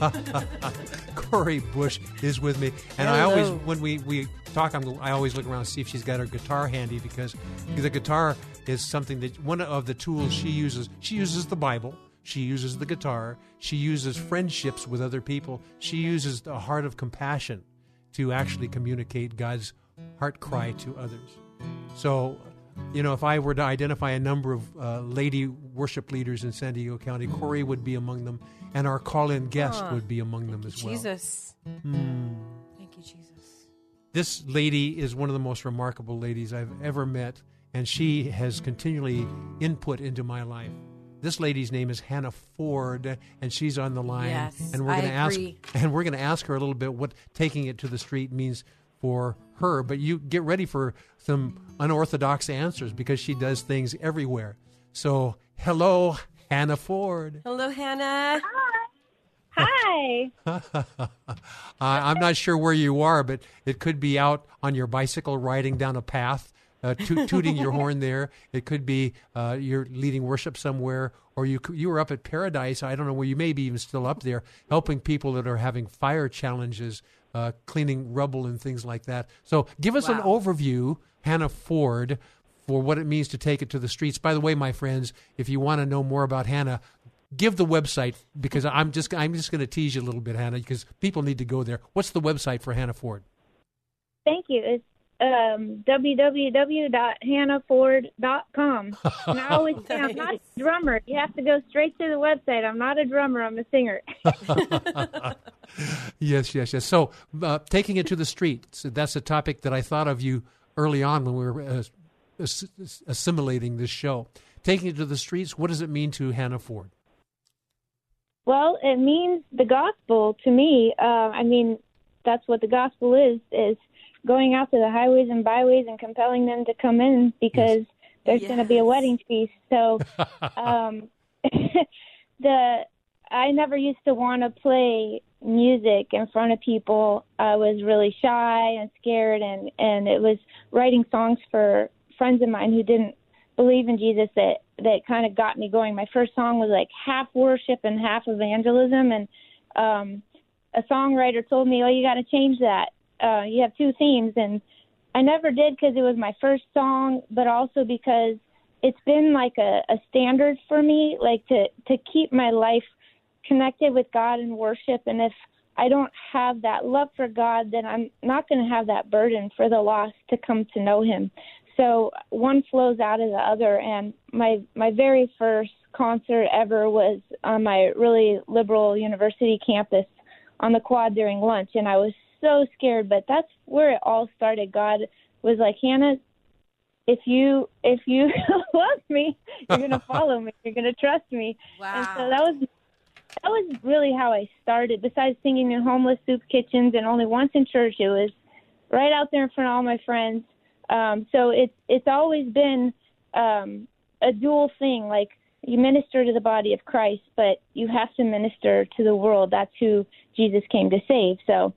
it. Corey Bush is with me, and I always, when we, we talk, I'm, I always look around and see if she's got her guitar handy because the guitar is something that one of the tools she uses. She uses the Bible. She uses the guitar. She uses friendships with other people. She uses a heart of compassion to actually communicate God's heart cry to others. So, you know, if I were to identify a number of uh, lady worship leaders in San Diego County, Corey would be among them, and our call-in guest would be among them as well. Jesus. Hmm. Thank you, Jesus. This lady is one of the most remarkable ladies I've ever met, and she has continually input into my life. This lady's name is Hannah Ford, and she's on the line. Yes, and we're I gonna ask and we're going to ask her a little bit what taking it to the street means for her. But you get ready for some unorthodox answers because she does things everywhere. So, hello, Hannah Ford. Hello, Hannah. Hi. Uh, I'm not sure where you are, but it could be out on your bicycle riding down a path, uh, toot- tooting your horn there. It could be uh, you're leading worship somewhere, or you you were up at Paradise. I don't know where you may be even still up there, helping people that are having fire challenges, uh, cleaning rubble and things like that. So, give us an overview, Hannah Ford. For what it means to take it to the streets. By the way, my friends, if you want to know more about Hannah, give the website because I'm just I'm just going to tease you a little bit, Hannah, because people need to go there. What's the website for Hannah Ford? Thank you. It's um, www.hannahford.com. And I always say I'm not a drummer. You have to go straight to the website. I'm not a drummer. I'm a singer. yes, yes, yes. So, uh, taking it to the streets, that's a topic that I thought of you early on when we were uh, ass- assimilating this show. Taking it to the streets, what does it mean to Hannah Ford? Well, it means the gospel to me. Uh, I mean, that's what the gospel is: is going out to the highways and byways and compelling them to come in because there's going to be a wedding feast. So, um, the I never used to want to play music in front of people. I was really shy and scared, and and it was writing songs for friends of mine who didn't believe in Jesus that that kind of got me going. My first song was like half worship and half evangelism, and um, a songwriter told me, "Oh, you got to change that. Uh, you have two themes," and I never did because it was my first song, but also because it's been like a, a standard for me, like to to keep my life connected with God and worship. And if I don't have that love for God, then I'm not going to have that burden for the lost to come to know Him. So one flows out of the other. And my my very first concert ever was on my really liberal university campus on the quad during lunch, and I was so scared. But that's where it all started. God was like, Hannah, if you if you love me, you're gonna follow me. You're gonna trust me. And so that was that was really how I started. Besides singing in homeless soup kitchens and only once in church, it was right out there in front of all my friends. Um, so it's it's always been um, a dual thing. Like you minister to the body of Christ, but you have to minister to the world. That's who Jesus came to save. So,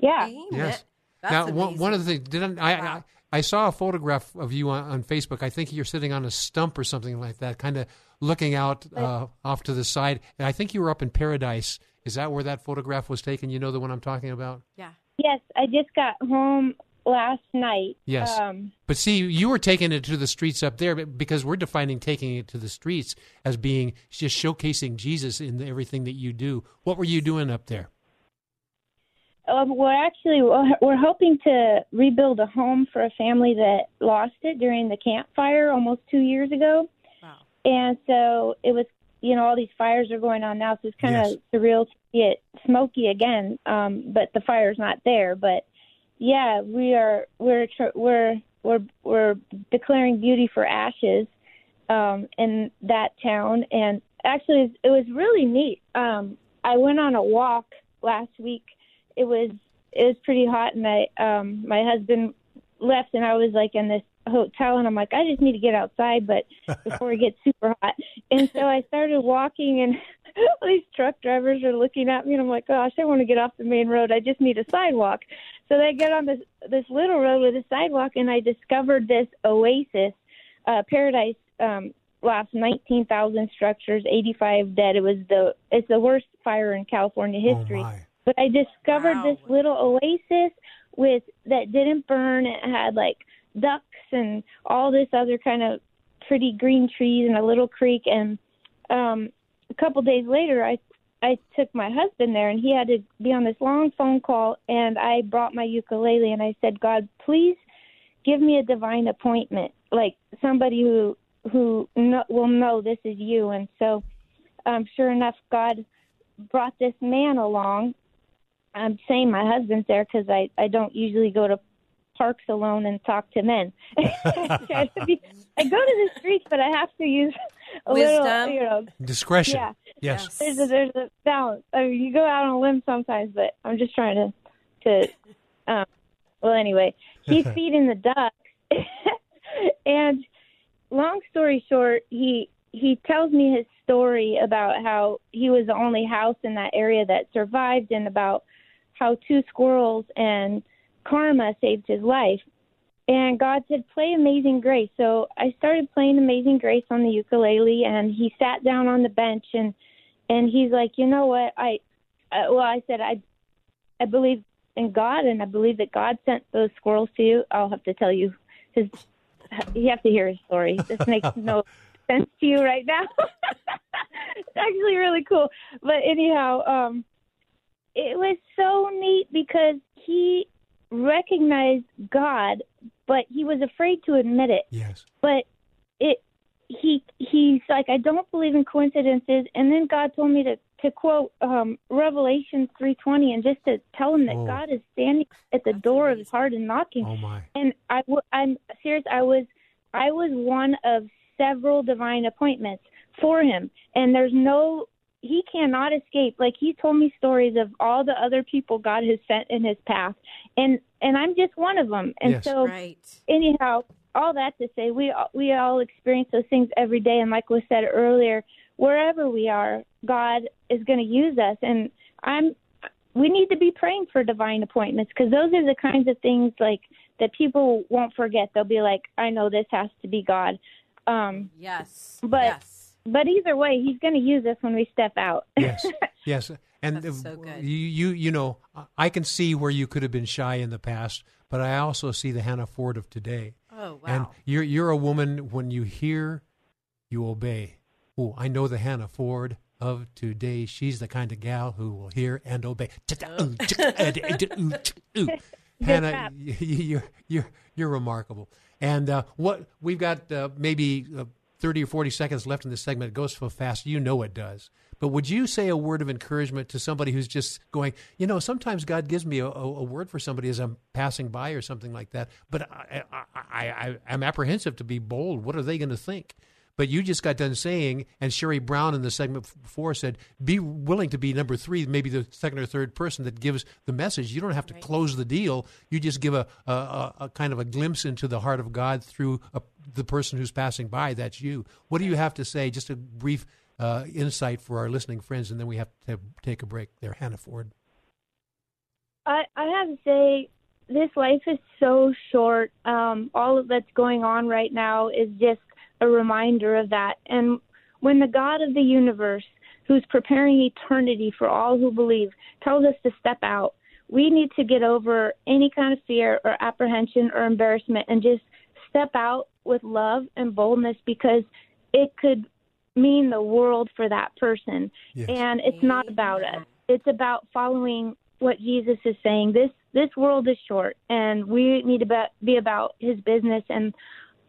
yeah. Yes. now, one, one of the things, didn't I, I? I saw a photograph of you on, on, Facebook. I think you're sitting on a stump or something like that, kind of looking out uh, off to the side. And I think you were up in Paradise. Is that where that photograph was taken? You know the one I'm talking about? Yeah. Yes, I just got home last night. Yes. Um, but see, you were taking it to the streets up there because we're defining taking it to the streets as being just showcasing Jesus in everything that you do. What were you doing up there? Um, we're actually we're hoping to rebuild a home for a family that lost it during the Camp Fire almost two years ago. Wow. And so it was, you know, all these fires are going on now, so it's kind Yes. of surreal to see it smoky again. Um, but the fire's not there. But yeah, we are we're tr- we're we're we're declaring beauty for ashes um, in that town, and actually it was really neat. Um, I went on a walk last week. It was it was pretty hot, and I um, my husband left, and I was like in this hotel, and I'm like, I just need to get outside, but before it gets super hot, and so I started walking, and all these truck drivers are looking at me, and I'm like, gosh, I want to get off the main road. I just need a sidewalk. So they get on this this little road with a sidewalk, and I discovered this oasis, uh, paradise. Um, lost 19,000 structures, 85 dead. It was the it's the worst fire in California history. Oh my. But I discovered Wow. this little oasis with that didn't burn. It had like ducks and all this other kind of pretty green trees and a little creek. And um, a couple days later, I I took my husband there, and he had to be on this long phone call. And I brought my ukulele, and I said, God, please give me a divine appointment, like somebody who who will know this is you. And so, um, sure enough, God brought this man along. I'm saying my husband's there because I I don't usually go to parks alone and talk to men. I to be- I go to the streets, but I have to use a little, Wisdom. you know. Discretion. Yeah. Yes. There's a there's a balance. I mean, you go out on a limb sometimes, but I'm just trying to to. Um, well, anyway, he's feeding the ducks, and long story short, he he tells me his story about how he was the only house in that area that survived, and about how two squirrels and karma saved his life. And God said, "Play Amazing Grace." So I started playing Amazing Grace on the ukulele, and he sat down on the bench and and he's like, "You know what? I uh, well, I said I I believe in God, and I believe that God sent those squirrels to you. I'll have to tell you his. You have to hear his story. This makes no sense to you right now. it's actually really cool. But anyhow, um, it was so neat because he recognized God, but he was afraid to admit it. Yes. But it he he's like I don't believe in coincidences and then God told me to to quote um Revelation 3:20 and just to tell him that Oh. God is standing at the door of his heart and knocking Oh my. and I w- I'm serious. I was I was one of several divine appointments for him, and there's no he cannot escape. Like he told me stories of all the other people God has sent in his path, and and I'm just one of them. And Yes. so Right. anyhow, all that to say, we all- we all experience those things every day, and like was said earlier, wherever we are, God is going to use us, and I'm. We need to be praying for divine appointments because those are the kinds of things like that people won't forget. They'll be like, "I know this has to be God," um, Yes. But- yes. But either way, He's going to use us when we step out. Yes. Yes. And That's so good. you you you know, I can see where you could have been shy in the past, but I also see the Hannah Ford of today. Oh wow. And you're you're a woman when you hear, you obey. Oh, I know the Hannah Ford of today. She's the kind of gal who will hear and obey. Hannah, tap. y- y- you're you're you're remarkable. And uh, what we've got uh, maybe uh, thirty or forty seconds left in this segment. It goes so fast, you know it does. But would you say a word of encouragement to somebody who's just going? You know, sometimes God gives me a, a, word for somebody as I'm passing by or something like that. But I, I, I I'm apprehensive to be bold. What are they going to think? But you just got done saying, and Sherry Brown in the segment before said, be willing to be number three, maybe the second or third person that gives the message. You don't have to right. close the deal. You just give a, a, a, kind of a glimpse into the heart of God through a, the person who's passing by. That's you. What do you have to say? Just a brief uh, insight for our listening friends, and then we have to take a break there. Hannah Ford. I, I have to say, this life is so short. Um, all of that's going on right now is just a reminder of that. And when the God of the universe, who's preparing eternity for all who believe, tells us to step out, we need to get over any kind of fear or apprehension or embarrassment and just step out with love and boldness because it could mean the world for that person. Yes. And it's not about us. It's about following what Jesus is saying. This this world is short, and we need to be about His business. And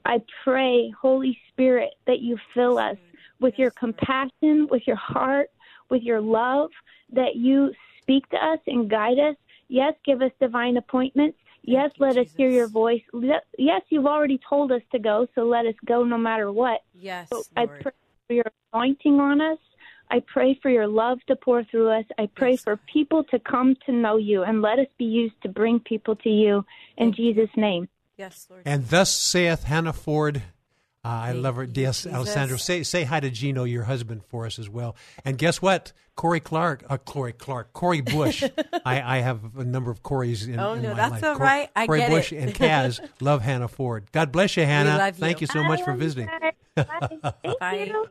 I pray, Holy Spirit, that you fill us with your compassion, with your heart, with your love, that you speak to us and guide us. Yes, give us divine appointments. Yes, let us hear your voice. Yes, you've already told us to go, so let us go no matter what. Yes, so I pray for your anointing on us. I pray for your love to pour through us. I pray yes. for people to come to know you and let us be used to bring people to you in Jesus' name. Yes, Lord. And thus saith Hannah Ford. Uh, I love her. Yes, Alessandro. Say say hi to Gino, your husband, for us as well. And guess what? Corey Clark, uh, Corey Clark, Corey Bush. I, I have a number of Corys in, my family. oh, in no, my that's life. all Cor- right. I Corey get Bush it. and Kaz love Hannah Ford. God bless you, Hannah. love Thank you. you so much for visiting. Bye.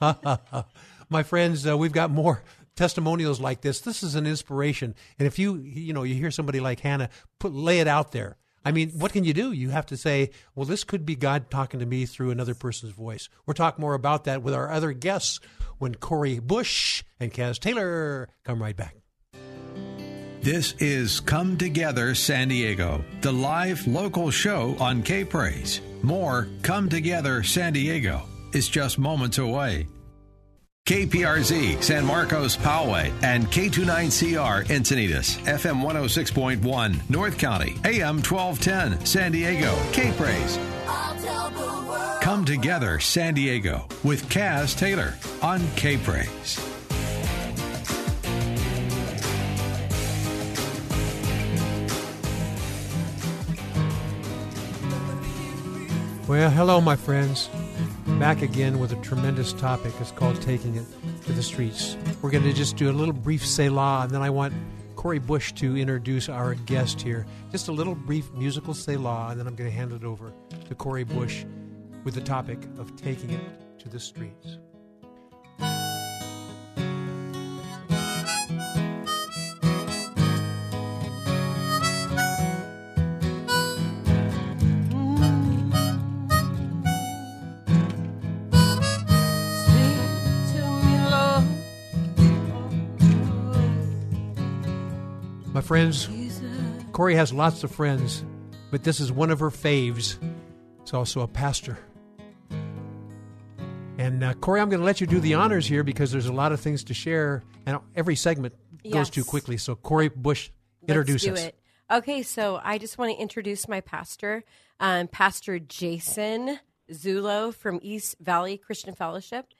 My friends, uh, we've got more testimonials like this. This is an inspiration. And if you, you know, you hear somebody like Hannah, put lay it out there. I mean, what can you do? You have to say, well, this could be God talking to me through another person's voice. We'll talk more about that with our other guests when Corey Bush and Kaz Taylor come right back. This is Come Together San Diego, the live local show on K Praise. More Come Together San Diego is just moments away. KPRZ, San Marcos Poway, and K29CR Encinitas, FM 106.1, North County, AM 1210, San Diego, K Praise. Come together, San Diego, with Kaz Taylor on K Praise. Well, hello, my friends back again with a tremendous topic. It's called Taking It to the Streets. We're going to just do a little brief Selah, and then I want Corey Bush to introduce our guest here. Just a little brief musical Selah, and then I'm going to hand it over to Corey Bush with the topic of taking it to the streets. Friends. Corey has lots of friends, but this is one of her faves. He's also a pastor. And uh, Corey, I'm going to let you do the honors here because there's a lot of things to share, and every segment goes yes. too quickly. So, Corey Bush, introduce Let's do us. It. Okay, so I just want to introduce my pastor, um, Pastor Jason Zulu from East Valley Christian Fellowship.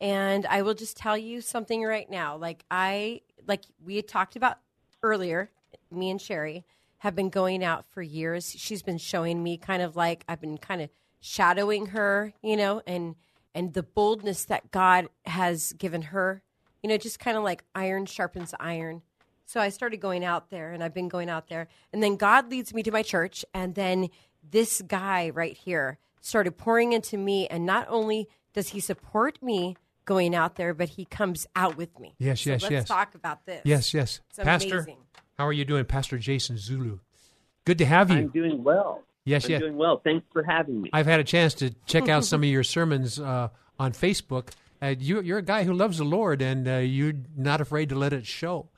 And I will just tell you something right now. Like I, like we had talked about earlier, me and Sherry have been going out for years. She's been showing me kind of like I've been kind of shadowing her, you know, and and the boldness that God has given her, you know, just kind of like iron sharpens iron. So I started going out there and I've been going out there. And then God leads me to my church and then this guy right here started pouring into me and not only does he support me going out there, but he comes out with me. Yes, so yes, let's yes. talk about this. Yes, yes. It's Pastor, amazing. how are you doing, Pastor Jason Zulu? Good to have you. I'm doing well. Yes, I'm yes. doing well. Thanks for having me. I've had a chance to check out some of your sermons uh, on Facebook. Uh, you, are a guy who loves the Lord, and uh, you're not afraid to let it show.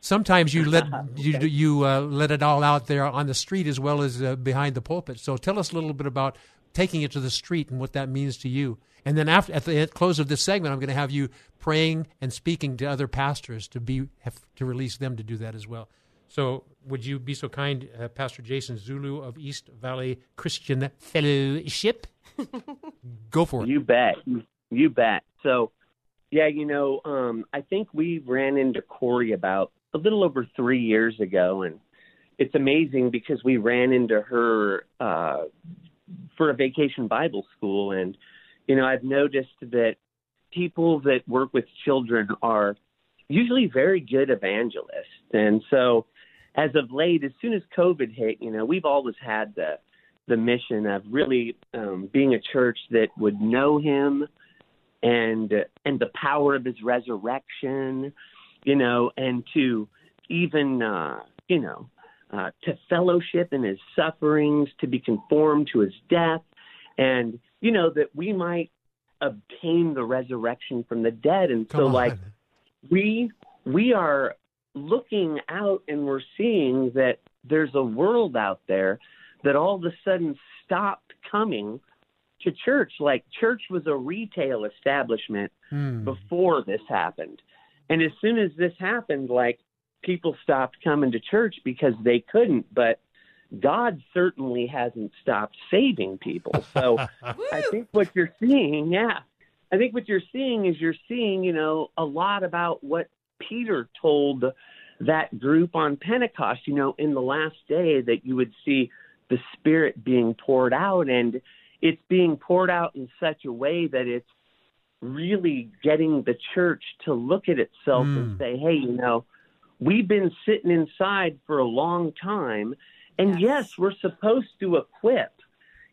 Sometimes you let you you uh, let it all out there on the street as well as uh, behind the pulpit. So tell us a little bit about taking it to the street and what that means to you. And then after at the close of this segment, I'm going to have you praying and speaking to other pastors to be have, to release them to do that as well. So, would you be so kind, uh, Pastor Jason Zulu of East Valley Christian Fellowship? Go for it. You bet. You bet. So, yeah, you know, um, I think we ran into Corey about a little over three years ago, and it's amazing because we ran into her uh, for a vacation Bible school, and you know, I've noticed that people that work with children are usually very good evangelists, and so as of late, as soon as COVID hit, you know, we've always had the the mission of really um, being a church that would know Him and and the power of His resurrection, you know, and to even uh, you know uh, to fellowship in His sufferings, to be conformed to His death, and you know that we might obtain the resurrection from the dead. And Come so, on. like we we are looking out and we're seeing that there's a world out there that all of a sudden stopped coming to church. Like church was a retail establishment Hmm. before this happened. And as soon as this happened, like people stopped coming to church because they couldn't, but God certainly hasn't stopped saving people. So I think what you're seeing, yeah. I think what you're seeing is you're seeing, you know, a lot about what Peter told that group on Pentecost, you know, in the last day that you would see the Spirit being poured out and it's being poured out in such a way that it's really getting the church to look at itself and hmm. say, hey, you know, we've been sitting inside for a long time. And yes, we're supposed to equip,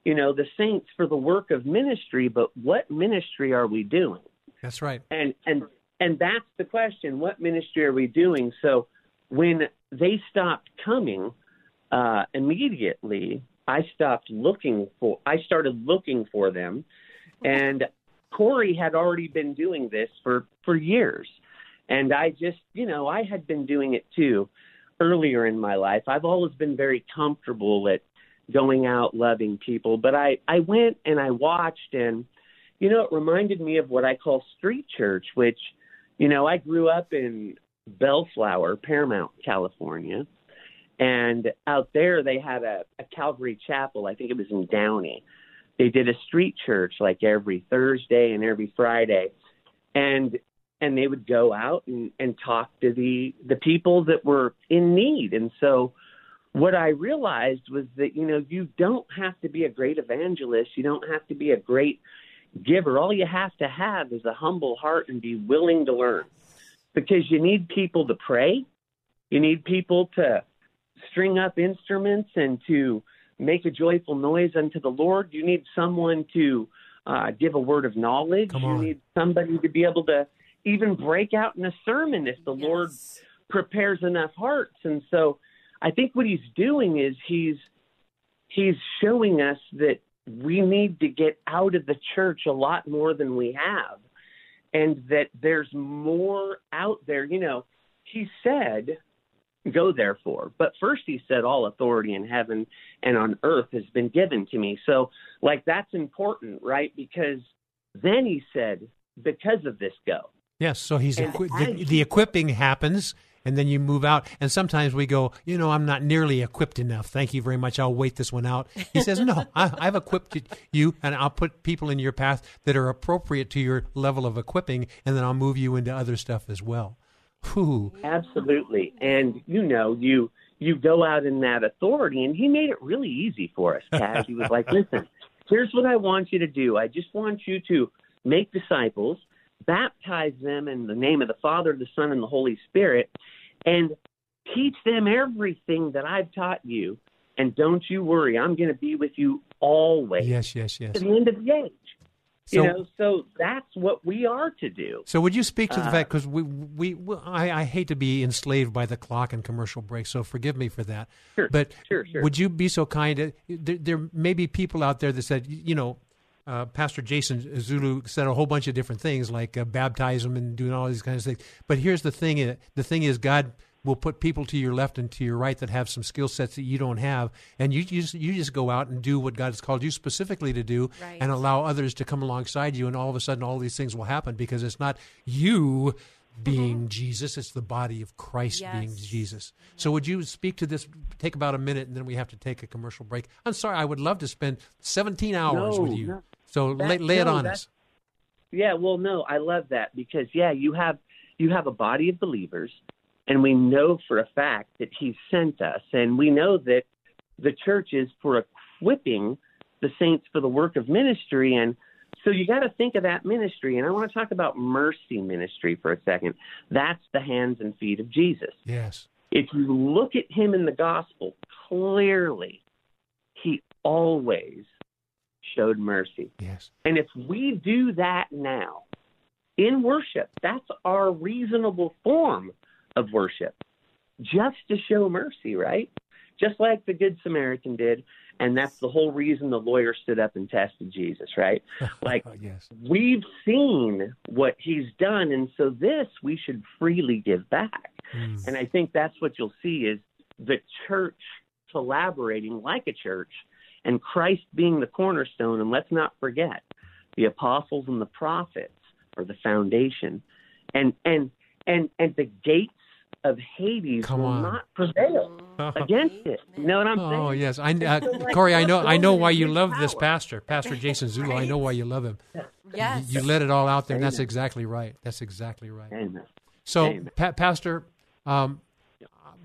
you know, the saints for the work of ministry, but what ministry are we doing? That's right. And and and that's the question. What ministry are we doing? So when they stopped coming, uh, immediately I stopped looking for I started looking for them and Corey had already been doing this for, for years. And I just, you know, I had been doing it too earlier in my life. I've always been very comfortable at going out loving people, but I, I went and I watched and, you know, it reminded me of what I call street church, which, you know, I grew up in Bellflower, Paramount, California. And out there, they had a, a Calvary Chapel. I think it was in Downey they did a street church like every Thursday and every Friday, and and they would go out and, and talk to the the people that were in need. And so, what I realized was that you know you don't have to be a great evangelist, you don't have to be a great giver. All you have to have is a humble heart and be willing to learn, because you need people to pray, you need people to string up instruments and to make a joyful noise unto the Lord. You need someone to uh, give a word of knowledge. You need somebody to be able to even break out in a sermon if the Lord prepares enough hearts. And so I think what he's doing is he's he's showing us that we need to get out of the church a lot more than we have. And that there's more out there. You know, he said go therefore. But first he said, All authority in heaven and on earth has been given to me. So, like, that's important, right? Because then he said, Because of this, go. Yes, so he's equi- the, the equipping happens, and then you move out. And sometimes we go, you know, I'm not nearly equipped enough. Thank you very much. I'll wait this one out. He says, no, I, I've equipped you, and I'll put people in your path that are appropriate to your level of equipping, and then I'll move you into other stuff as well. Whew. Absolutely. And, you know, you. You go out in that authority, and he made it really easy for us, Kaz. He was like, Listen, here's what I want you to do. I just want you to make disciples, baptize them in the name of the Father, the Son, and the Holy Spirit, and teach them everything that I've taught you. And don't you worry, I'm going to be with you always Yes, yes, yes. to the end of the age. So- you know, so that's what we are to do. So would you speak to the Uh, fact because we, we we I, I hate to be enslaved by the clock and commercial breaks, so forgive me for that. Sure, but sure, sure. would you be so kind? There, there may be people out there that said, you know, uh, Pastor Jason Zulu said a whole bunch of different things like uh, baptize them and doing all these kinds of things. But here's the thing: uh, the thing is, God will put people to your left and to your right that have some skill sets that you don't have, and you, you just you just go out and do what God has called you specifically to do, Right. and allow others to come alongside you, and all of a sudden all these things will happen because it's not you being Jesus. It's the body of Christ being Yes. Jesus. So would you speak to this? Take about a minute, and then we have to take a commercial break. I'm sorry, I would love to spend 17 hours No, with you. no. So That- lay, lay it on us. Yeah, well, no, I love that because yeah, you have you have a body of believers, and we know for a fact that He sent us, and we know that the church is for equipping the saints for the work of ministry, and so you got to think of that ministry. And I want to talk about mercy ministry for a second. That's the hands and feet of Jesus. Yes. If you look at Him in the gospel clearly, He always showed mercy. Yes. And if we do that now in worship, that's our reasonable form of worship, just to show mercy, right? Just like the Good Samaritan did. And that's the whole reason the lawyer stood up and tested Jesus, right? Like, yes. we've seen what he's done. And so this we should freely give back. Mm. And I think that's what you'll see is the church collaborating like a church and Christ being the cornerstone. And let's not forget the apostles and the prophets are the foundation. And and and and the gates of Hades Come will on. not prevail against it. You know what I'm saying? Oh yes, I, uh, Corey. I know. I know why you love this pastor, Pastor Jason Zulu. I know why you love him. Yes. You let it all out there, and that's exactly right. That's exactly right. Amen. So, Amen. pa- Pastor, um,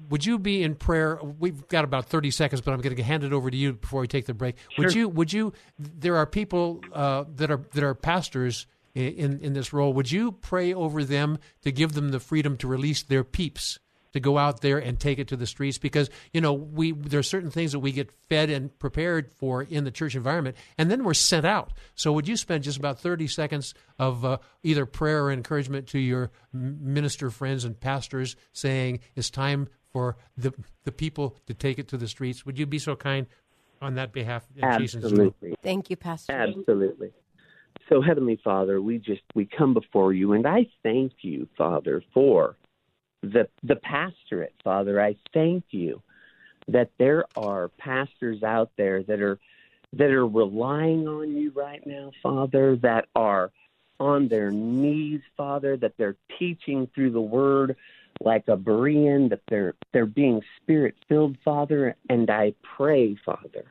would you be in prayer? We've got about thirty seconds, but I'm going to hand it over to you before we take the break. Would you? Would you? There are people uh, that are that are pastors in in this role. Would you pray over them to give them the freedom to release their peeps? To go out there and take it to the streets, because you know we there are certain things that we get fed and prepared for in the church environment, and then we're sent out. So, would you spend just about thirty seconds of uh, either prayer or encouragement to your minister friends and pastors, saying it's time for the the people to take it to the streets? Would you be so kind on that behalf, Jason Zulu? Absolutely. Thank you, Pastor. Absolutely. So, Heavenly Father, we just we come before you, and I thank you, Father, for the the pastorate, Father. I thank you that there are pastors out there that are that are relying on you right now, Father, that are on their knees, Father, that they're teaching through the word like a Berean, that they're they're being spirit filled, Father, and I pray, Father,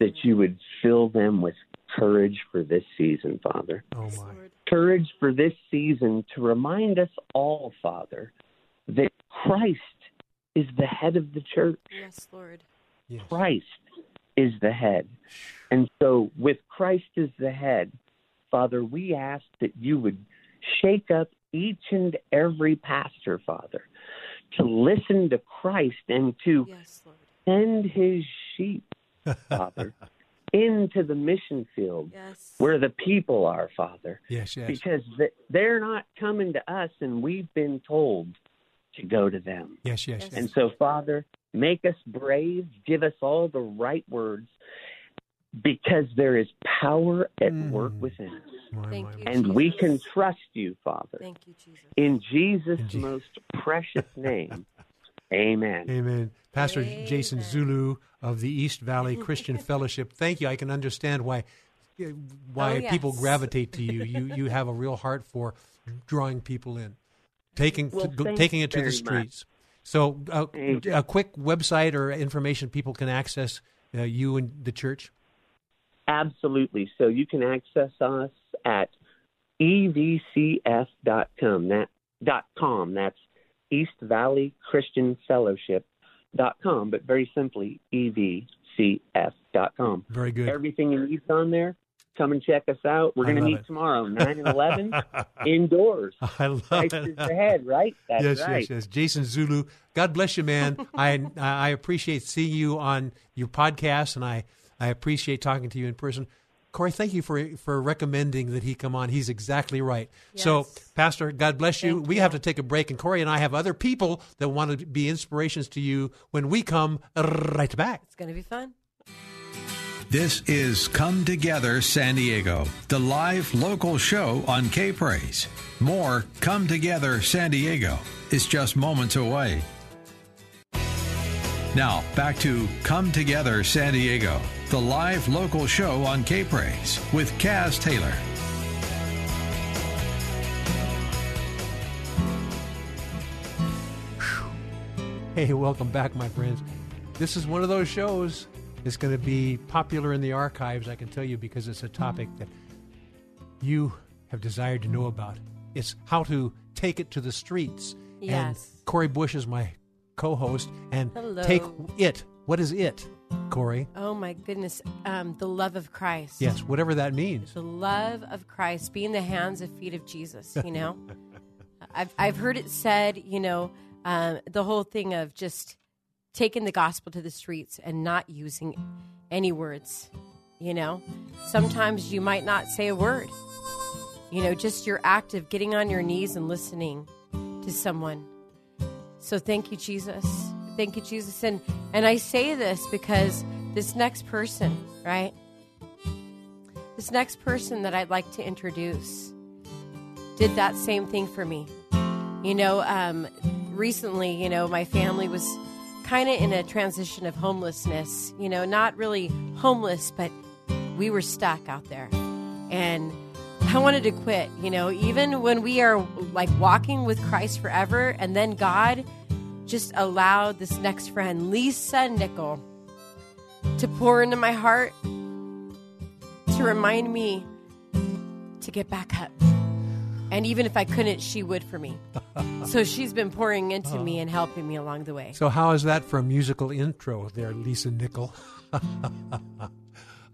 that you would fill them with courage for this season, Father. Oh my! Courage for this season to remind us all, Father, that Christ is the head of the church. Yes, Lord. Yes. Christ is the head. And so, with Christ as the head, Father, we ask that you would shake up each and every pastor, Father, to listen to Christ and to Yes, send his sheep, Father, into the mission field Yes. where the people are, Father, Yes, yes. because they're not coming to us and we've been told to go to them. Yes, yes, Yes. yes. And so, Father, make us brave, give us all the right words, because there is power at Mm. work within us. My, Thank my, you. my. And we can trust you, Father. Thank you, Jesus. In Jesus' In Je- most precious name, amen. Amen. Pastor Amen. Jason Zulu of the East Valley Christian Fellowship. Thank you. I can understand why why Oh, yes. people gravitate to you. You you have a real heart for drawing people in, taking Well, to, taking it to the very much. streets. So, uh, a quick website or information people can access uh, you and the church. Absolutely. So you can access us at evcf.com. That dot com. That's East Valley Christian Fellowship dot com, but very simply evcf.com. Very good. Everything you need on there. Come and check us out. We're going to meet it. tomorrow, nine and eleven, indoors. I love Christ it. is the head, right? That's yes, right. yes, yes. Jason Zulu. God bless you, man. I I appreciate seeing you on your podcast, and I I appreciate talking to you in person. Corey, thank you for for recommending that he come on. He's exactly right. So, Pastor, God bless you. Thank we you. have to take a break, and Corey and I have other people that want to be inspirations to you when we come right back. It's going to be fun. This is Come Together San Diego, the live local show on K Praise. More Come Together San Diego is just moments away. Now, back to Come Together San Diego, the live local show on K Praise with Kaz Taylor. Hey, welcome back, my friends. This is one of those shows that's going to be popular in the archives, I can tell you, because it's a topic that you have desired to know about. It's how to take it to the streets. Yes. And Corey Bush is my co host. And Hello. take it. What is it? Corey? Oh my goodness, um, the love of Christ. Yes, whatever that means. The love of Christ, being the hands and feet of Jesus. You know, I've I've heard it said. You know, um, the whole thing of just taking the gospel to the streets and not using any words. You know, sometimes you might not say a word. You know, just your act of getting on your knees and listening to someone. So thank you, Jesus. Thank you, Jesus. And and I say this because this next person, right? This next person that I'd like to introduce did that same thing for me. You know, um, recently, you know, my family was kind of in a transition of homelessness. You know, not really homeless, but we were stuck out there. And I wanted to quit, you know, even when we are like walking with Christ forever, and then God just allowed this next friend, Lisa Nickel, to pour into my heart to remind me to get back up. And even if I couldn't, she would for me. so she's been pouring into me and helping me along the way. So, how is that for a musical intro there, Lisa Nickel?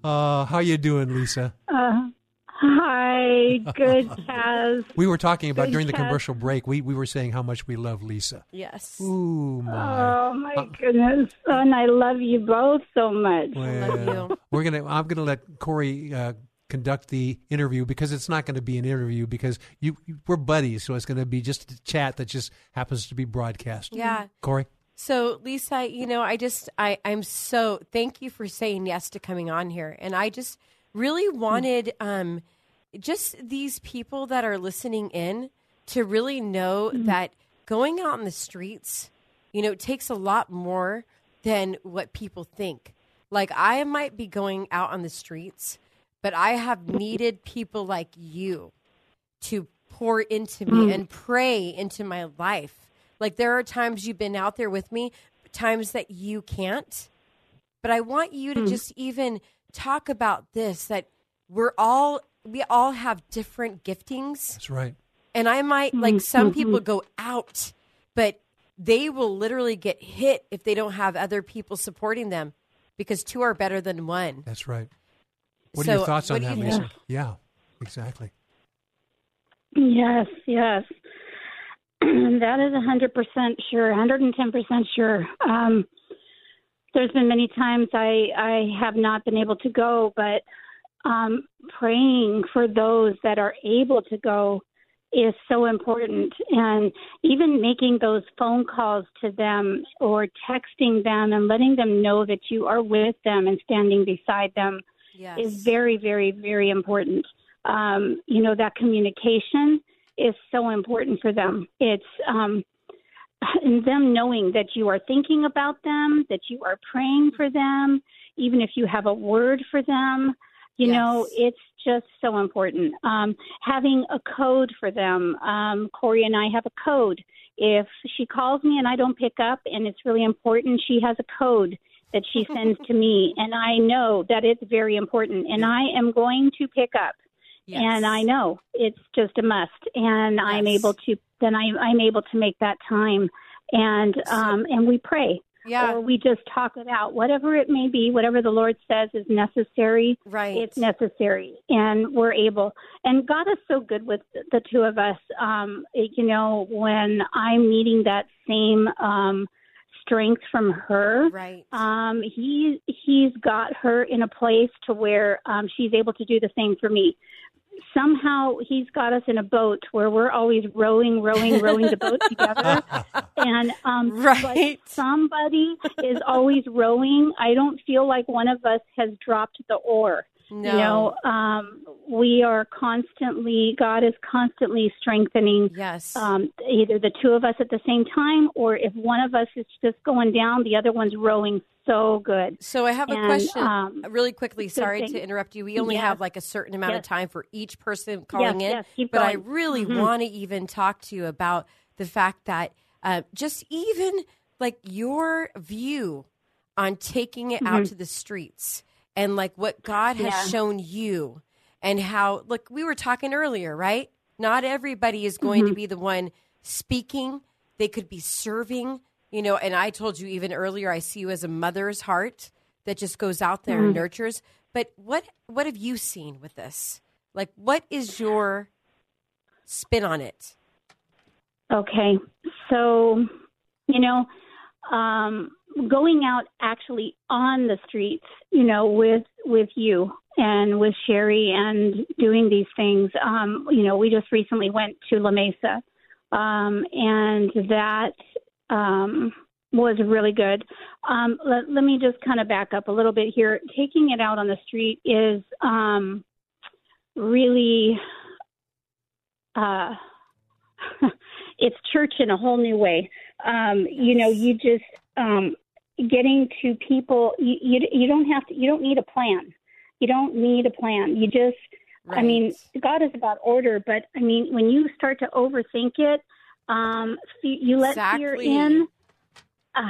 uh, how you doing, Lisa? Uh, hi, good Kaz. We were talking about Good during the chat. commercial break. We we were saying how much we love Lisa. Yes. Ooh my! Oh my goodness, and I love you both so much. Well, we're gonna. I'm gonna let Corey uh, conduct the interview because it's not going to be an interview because you we're buddies, so it's going to be just a chat that just happens to be broadcast. Yeah. Corey. So Lisa, you know, I just I I'm so thank you for saying yes to coming on here. And I just really wanted um just these people that are listening in to really know that going out in the streets, you know, takes a lot more than what people think. Like I might be going out on the streets, but I have needed people like you to pour into me Mm. and pray into my life. Like there are times you've been out there with me, times that you can't. But I want you to Mm. just even talk about this that we're all we all have different giftings. That's right. And I might like some mhm. people go out, but they will literally get hit if they don't have other people supporting them because two are better than one. That's right. What are your thoughts on that, you Lisa? think? Yeah, exactly. Yes, yes. that is a hundred percent sure, hundred and ten percent sure. Um, there's been many times I I have not been able to go, but um, praying for those that are able to go is so important, and even making those phone calls to them or texting them and letting them know that you are with them and standing beside them Yes. is very, very, very important. Um, you know, that communication is so important for them. It's um, and them knowing that you are thinking about them, that you are praying for them, even if you have a word for them. You know, it's just so important. Um, having a code for them. Um, Corey and I have a code. If she calls me and I don't pick up and it's really important, she has a code that she sends to me, and I know that it's very important, and I am going to pick up. And I know it's just a must, and I'm able to. Then I, I'm able to make that time, and um, and we pray. Yeah. Or we just talk it out, whatever it may be, whatever the Lord says is necessary. Right. It's necessary, and we're able. And God is so good with the two of us. Um, you know, when I'm needing that same um, strength from her, right? Um, he he's got her in a place to where um, she's able to do the same for me. Somehow he's got us in a boat where we're always rowing, rowing, rowing the boat together, and um, right. but somebody is always rowing. I don't feel like one of us has dropped the oar. You No. know, um, we are constantly, God is constantly strengthening yes. um, either the two of us at the same time, or if one of us is just going down, the other one's rowing so good. So I have a And, question um, really quickly. Sorry thank- to interrupt you. We only Yes. have like a certain amount of time for each person calling in. yes, keep but I going. really Mhm. want to even talk to you about the fact that uh, just even like your view on taking it out Mhm. to the streets and like what God has Yeah. shown you and how look we were talking earlier, right? Not everybody is going to Mhm. be the one speaking. They could be serving, you know, and I told you even earlier I see you as a mother's heart that just goes out there and Mhm. nurtures. But what what have you seen with this? Like what is your spin on it? Okay. So, you know, um, going out actually on the streets, you know, with with you and with Sherry and doing these things. Um, you know, we just recently went to La Mesa, um, and that um, was really good. Um, let, let me just kind of back up a little bit here. Taking it out on the street is um, really. Uh, it's church in a whole new way. Um, you know, you just um, getting to people. You, you you don't have to. You don't need a plan. You don't need a plan. You just. I mean, God is about order, but I mean, when you start to overthink it, um, you, you let fear in. Uh,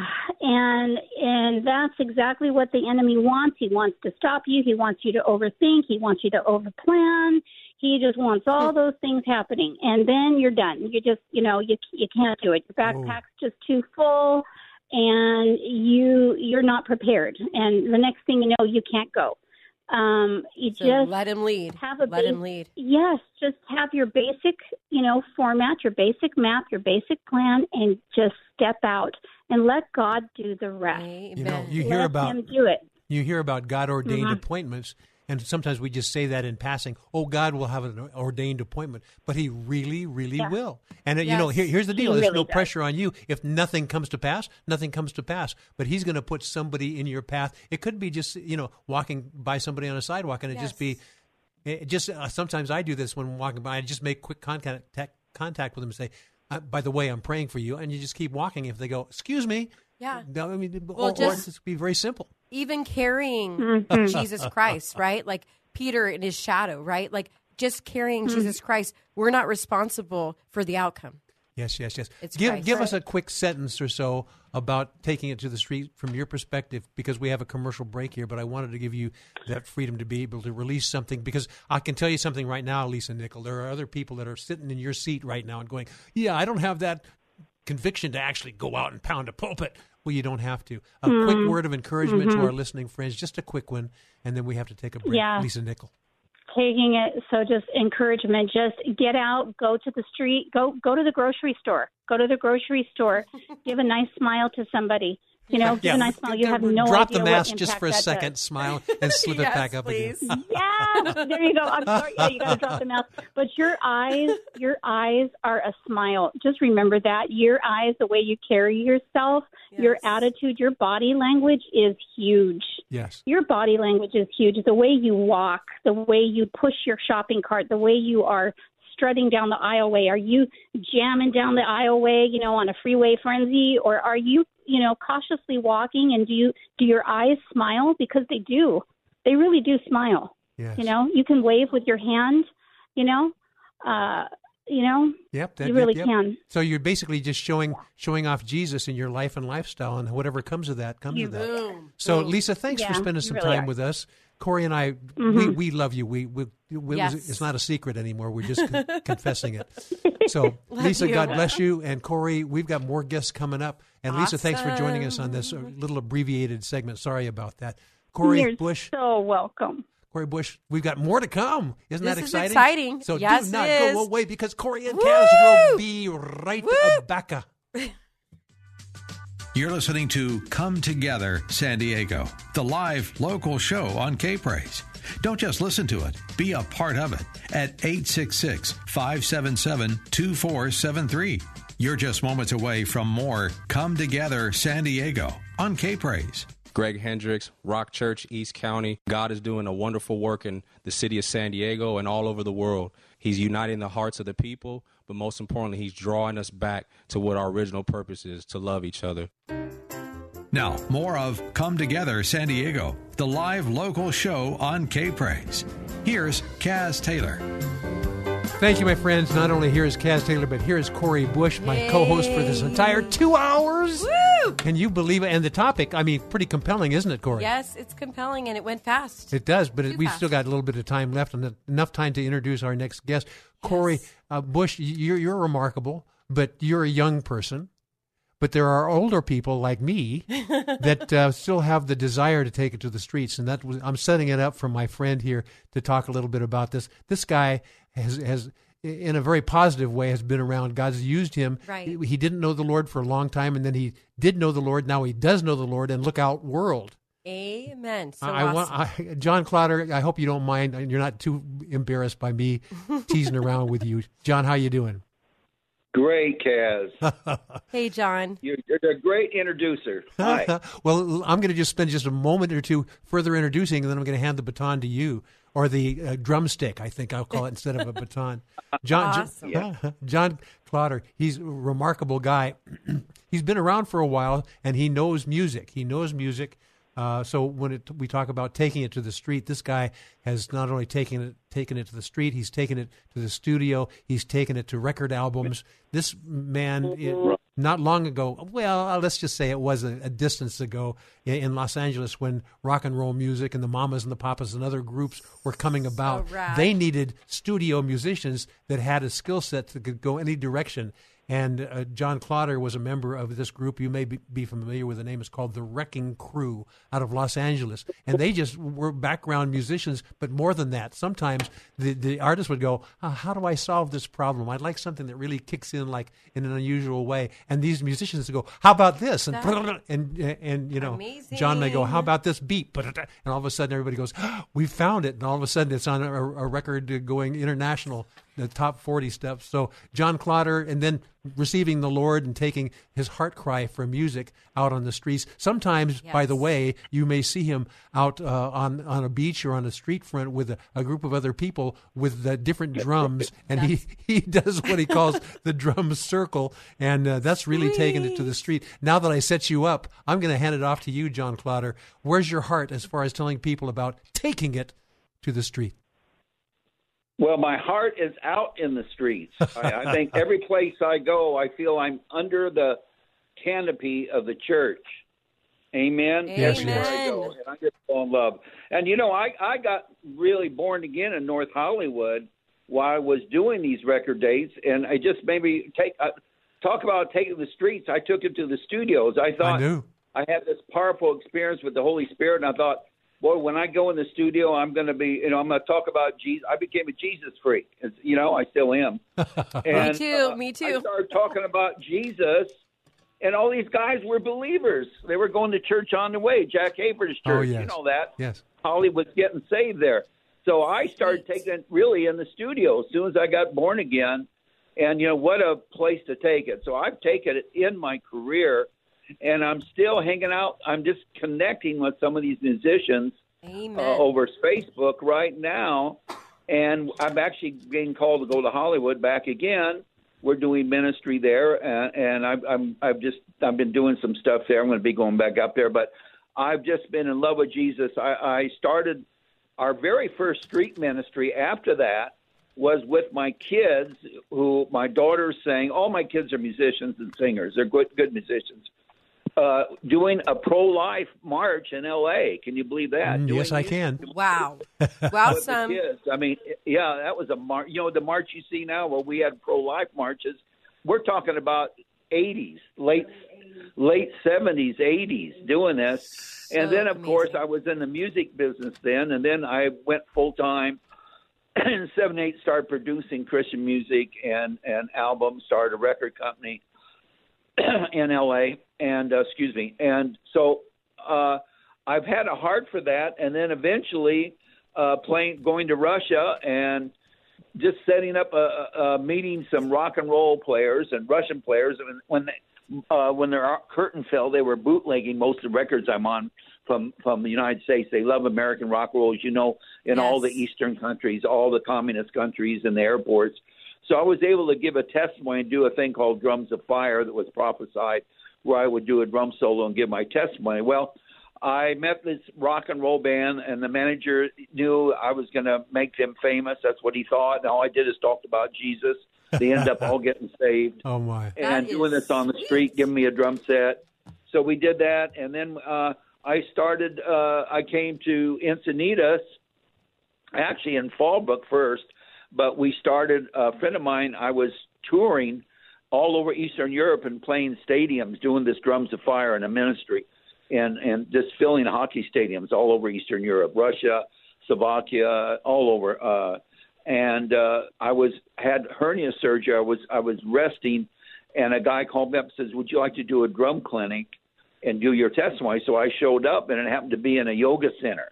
and and that's exactly what the enemy wants. He wants to stop you. He wants you to overthink. He wants you to overplan. He just wants all those things happening, and then you're done. You just you know you you can't do it. Your backpack's just too full, and you you're not prepared. And the next thing you know, you can't go. Um, you So just let him lead. have a Let him lead. Yes, just have your basic, you know, format, your basic map, your basic plan, and just step out and let God do the rest. You know, you hear about Him do it. You hear about God ordained Mhm. appointments, and sometimes we just say that in passing. Oh, God will have an ordained appointment, but He really, really Yeah. will. And uh, you know, here, here's the He deal: there's really no does. pressure on you. If nothing comes to pass, nothing comes to pass. But He's going to put somebody in your path. It could be just you know walking by somebody on a sidewalk, and it just be. It just uh, sometimes I do this when walking by. I just make quick contact contact with them and say, uh, "By the way, I'm praying for you," and you just keep walking. If they go, "Excuse me," Yeah. no, I mean, Well, or, or just- just be very simple. even carrying Mhm. Jesus Christ, right? Like Peter in his shadow, right? Like just carrying Mhm. Jesus Christ, we're not responsible for the outcome. Yes, yes, yes. It's give Christ. give us a quick sentence or so about taking it to the street from your perspective, because we have a commercial break here. But I wanted to give you that freedom to be able to release something, because I can tell you something right now, Lisa Nickel. There are other people that are sitting in your seat right now and going, "Yeah, I don't have that conviction to actually go out and pound a pulpit." Well, you don't have to. A Mhm. quick word of encouragement Mhm. to our listening friends, just a quick one, and then we have to take a break. Yeah. Lisa Nickel. taking it so just encouragement just get out go to the street go go to the grocery store go to the grocery store give a nice smile to somebody you know give Yeah. a nice smile you have no Drop idea the what mask just impact for a that second, does. smile, and slip it back up again. yeah there you go i'm sorry yeah you got to drop the mask but your eyes your eyes are a smile just remember that your eyes the way you carry yourself your attitude your body language is huge Yes. your body language is huge. The way you walk, the way you push your shopping cart, the way you are strutting down the aisleway. Are you jamming down the aisleway, you know, on a freeway frenzy, or are you, you know, cautiously walking? And do you do your eyes smile because they do? They really do smile. Yes. You know, you can wave with your hand. You know, uh, you know, Yep, that, you really yep. can. So you're basically just showing showing off Jesus in your life and lifestyle, and whatever comes of that comes You- of that. Boom. So Boom. Lisa, thanks for spending some really time are. with us. Corey and I, we, Mhm. we love you. We, we, we Yes. it's not a secret anymore. We're just con- confessing it. So Lisa, you. God bless you, and Corey, we've got more guests coming up. And Lisa, thanks for joining us on this uh, little abbreviated segment. Sorry about that. Corey You're Bush, so welcome. Corey Bush, we've got more to come. Isn't This that is exciting? exciting. So Yes, do not go away because Corey and Woo! Kaz will be right Woo! back. You're listening to Come Together San Diego, the live local show on K Praise. Don't just listen to it, be a part of it at 866 577 2473. You're just moments away from more Come Together San Diego on K Praise. Greg Hendricks, Rock Church, East County. God is doing a wonderful work in the city of San Diego and all over the world. He's uniting the hearts of the people, but most importantly, He's drawing us back to what our original purpose is to love each other. Now, more of Come Together San Diego, the live local show on K Praise. Here's Kaz Taylor. Thank you, my friends. Not only here is Kaz Taylor, but here is Corey Bush, my co-host for this entire two hours. Can you believe it? And the topic, I mean, pretty compelling, isn't it, Corey? Yes, it's compelling and it went fast. It does, but it, we've fast. still got a little bit of time left and enough time to introduce our next guest. Corey uh, Bush, you're, you're remarkable, but you're a young person. But there are older people like me that uh, still have the desire to take it to the streets, and that was, I'm setting it up for my friend here to talk a little bit about this. This guy has has in a very positive way has been around. God's used him. Right. He, he didn't know the Lord for a long time, and then he did know the Lord. Now he does know the Lord, and look out, world. Amen. So I, I want. I, John Clauder. I hope you don't mind, you're not too embarrassed by me teasing around with you. John, how you doing? Great, Kaz. hey, John. You're, you're a great introducer. Hi. well, I'm going to just spend just a moment or two further introducing, and then I'm going to hand the baton to you, or the uh, drumstick. I think I'll call it instead of a baton. John, Awesome. John, John Clauder. He's a remarkable guy. he's been around for a while, and he knows music. He knows music. Uh, so when it, we talk about taking it to the street, this guy has not only taken it taken it to the street, he's taken it to the studio, he's taken it to record albums. This man, it, not long ago, well, uh, let's just say it was a, a distance ago in, in Los Angeles when rock and roll music and the Mamas and the Papas and other groups were coming about. rad. they needed studio musicians that had a skill set that could go any direction. And uh, John Clauder was a member of this group. You may be, be familiar with the name. It's called the Wrecking Crew out of Los Angeles. And they just were background musicians, but more than that. Sometimes the, the artist would go, "Ah, How do I solve this problem? I'd like something that really kicks in like in an unusual way. And these musicians would go, How about this? And, That- and, and, you know, Amazing. John may go, How about this beat? And all of a sudden everybody goes, We found it. And all of a sudden it's on a, a record going international the top 40 steps. So John Clauder, and then receiving the Lord and taking his heart cry for music out on the streets. Sometimes, by the way, you may see him out uh, on on a beach or on a street front with a, a group of other people with uh, different drums, and he he does what he calls the drum circle, and uh, that's really taking it to the street. Now that I set you up, I'm going to hand it off to you, John Clauder. Where's your heart as far as telling people about taking it to the street? Well, my heart is out in the streets. I, I think every place I go, I feel I'm under the canopy of the church. Amen. Yes, Everywhere I go, and I just fall in love. And you know, I I got really born again in North Hollywood while I was doing these record dates, and I just maybe take uh, talk about taking the streets. I took it to the studios. I thought I knew. I had this powerful experience with the Holy Spirit, and I thought, boy, when I go in the studio, I'm going to be, you know, I'm going to talk about Jesus. I became a Jesus freak. It's, you know, I still am. And, me too. uh, me too. I started talking about Jesus, and all these guys were believers. They were going to church on the way, Jack Hayford's church. Oh, yes. You know that. Yes. Hollywood's getting saved there. So I started taking it really in the studio as soon as I got born again. And, you know, what a place to take it. So I've taken it in my career, and I'm still hanging out. I'm just connecting with some of these musicians uh, over Facebook right now. And I'm actually being called to go to Hollywood back again. We're doing ministry there, and, and I've, I'm I've just I've been doing some stuff there. I'm going to be going back up there, but I've just been in love with Jesus. I, I started our very first street ministry after that was with my kids who my daughters sang all my kids are musicians and singers they're good good musicians uh doing a pro-life march in LA can you believe that Mm, Doing yes, I can. Wow. with the Awesome. I mean, yeah, that was a march. You know, the march you see now, where we had pro-life marches. We're talking about '80s, late late '70s, '80s, doing this. and then, of amazing. course, I was in the music business then, and then I went full time. And seven eight started producing Christian music and and albums. Started a record company in LA, and uh, excuse me, and so uh, I've had a heart for that, and then eventually uh, playing, going to Russia and just setting up a, a, meeting some rock and roll players and Russian players. And when they, uh, when their curtain fell, they were bootlegging most of the records I'm on from from the United States. They love American rock and roll, you know, in all the Eastern countries, all the communist countries, and the airports. So I was able to give a testimony and do a thing called Drums of Fire that was prophesied, where I would do a drum solo and give my testimony. Well, I met this rock and roll band, and the manager knew I was going to make them famous. That's what he thought. And all I did is talked about Jesus. They ended up all getting saved Oh my! and doing this on the street, giving me a drum set. So we did that, and then uh, I started. Uh, I came to Encinitas, actually in Fallbrook first, but we started. A friend of mine, I was touring all over Eastern Europe and playing stadiums, doing this drums of fire in a ministry, and and just filling hockey stadiums all over Eastern Europe, Russia, Slovakia, all over. Uh, and uh, I was had hernia surgery. I was I was resting, and a guy called me up and says, "Would you like to do a drum clinic and do your testimony?" So I showed up, and it happened to be in a yoga center,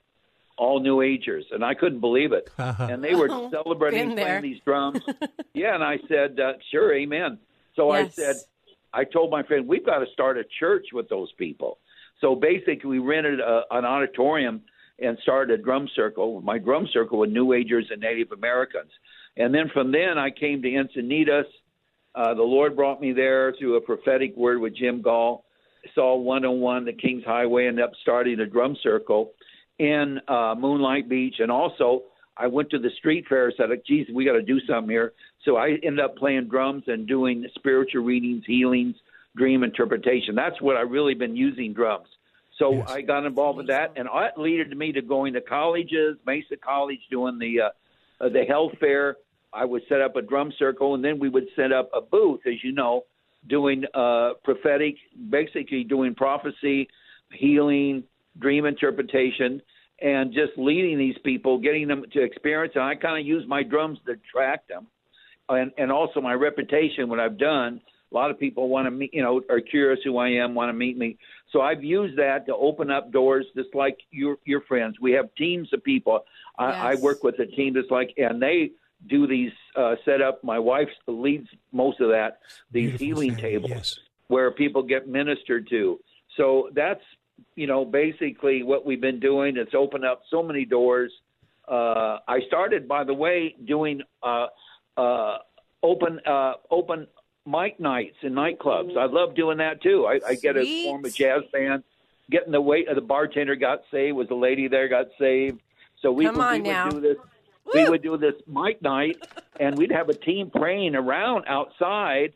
all New Agers, and I couldn't believe it. and they were Oh, celebrating been there. playing these drums. yeah, and I said, uh, "Sure, amen." So Yes. I said, I told my friend, "We've got to start a church with those people." So basically, we rented a, an auditorium and started a drum circle. My drum circle with New Agers and Native Americans. And then from then, I came to Encinitas. Uh, the Lord brought me there through a prophetic word with Jim Goll. Saw 101, the King's Highway, ended up starting a drum circle in uh, Moonlight Beach. And also, I went to the street fair. Said, "Geez, we got to do something here." So I ended up playing drums and doing spiritual readings, healings, dream interpretation. That's what I've really been using drums. So I got involved with that, and that led me to going to colleges, Mesa College, doing the uh, uh, the health fair. I would set up a drum circle, and then we would set up a booth, as you know, doing uh, prophetic, basically doing prophecy, healing, dream interpretation, and just leading these people, getting them to experience. And I kind of use my drums to attract them, and and also my reputation. What I've done, a lot of people want to meet, you know, are curious who I am, want to meet me. So I've used that to open up doors, just like your your friends. We have teams of people. I, I work with a team that's like, and they do these uh, set up. My wife leads most of that. These healing tables where people get ministered to. So that's you know basically what we've been doing. It's opened up so many doors. Uh, I started, by the way, doing uh, uh, open uh, open mic nights in nightclubs. I love doing that too. I, I get a form a jazz band. Getting the weight of the bartender got saved. Was the lady there got saved. So we, Come would, on we now. would do this. We would do this mic night, and we'd have a team praying around outside,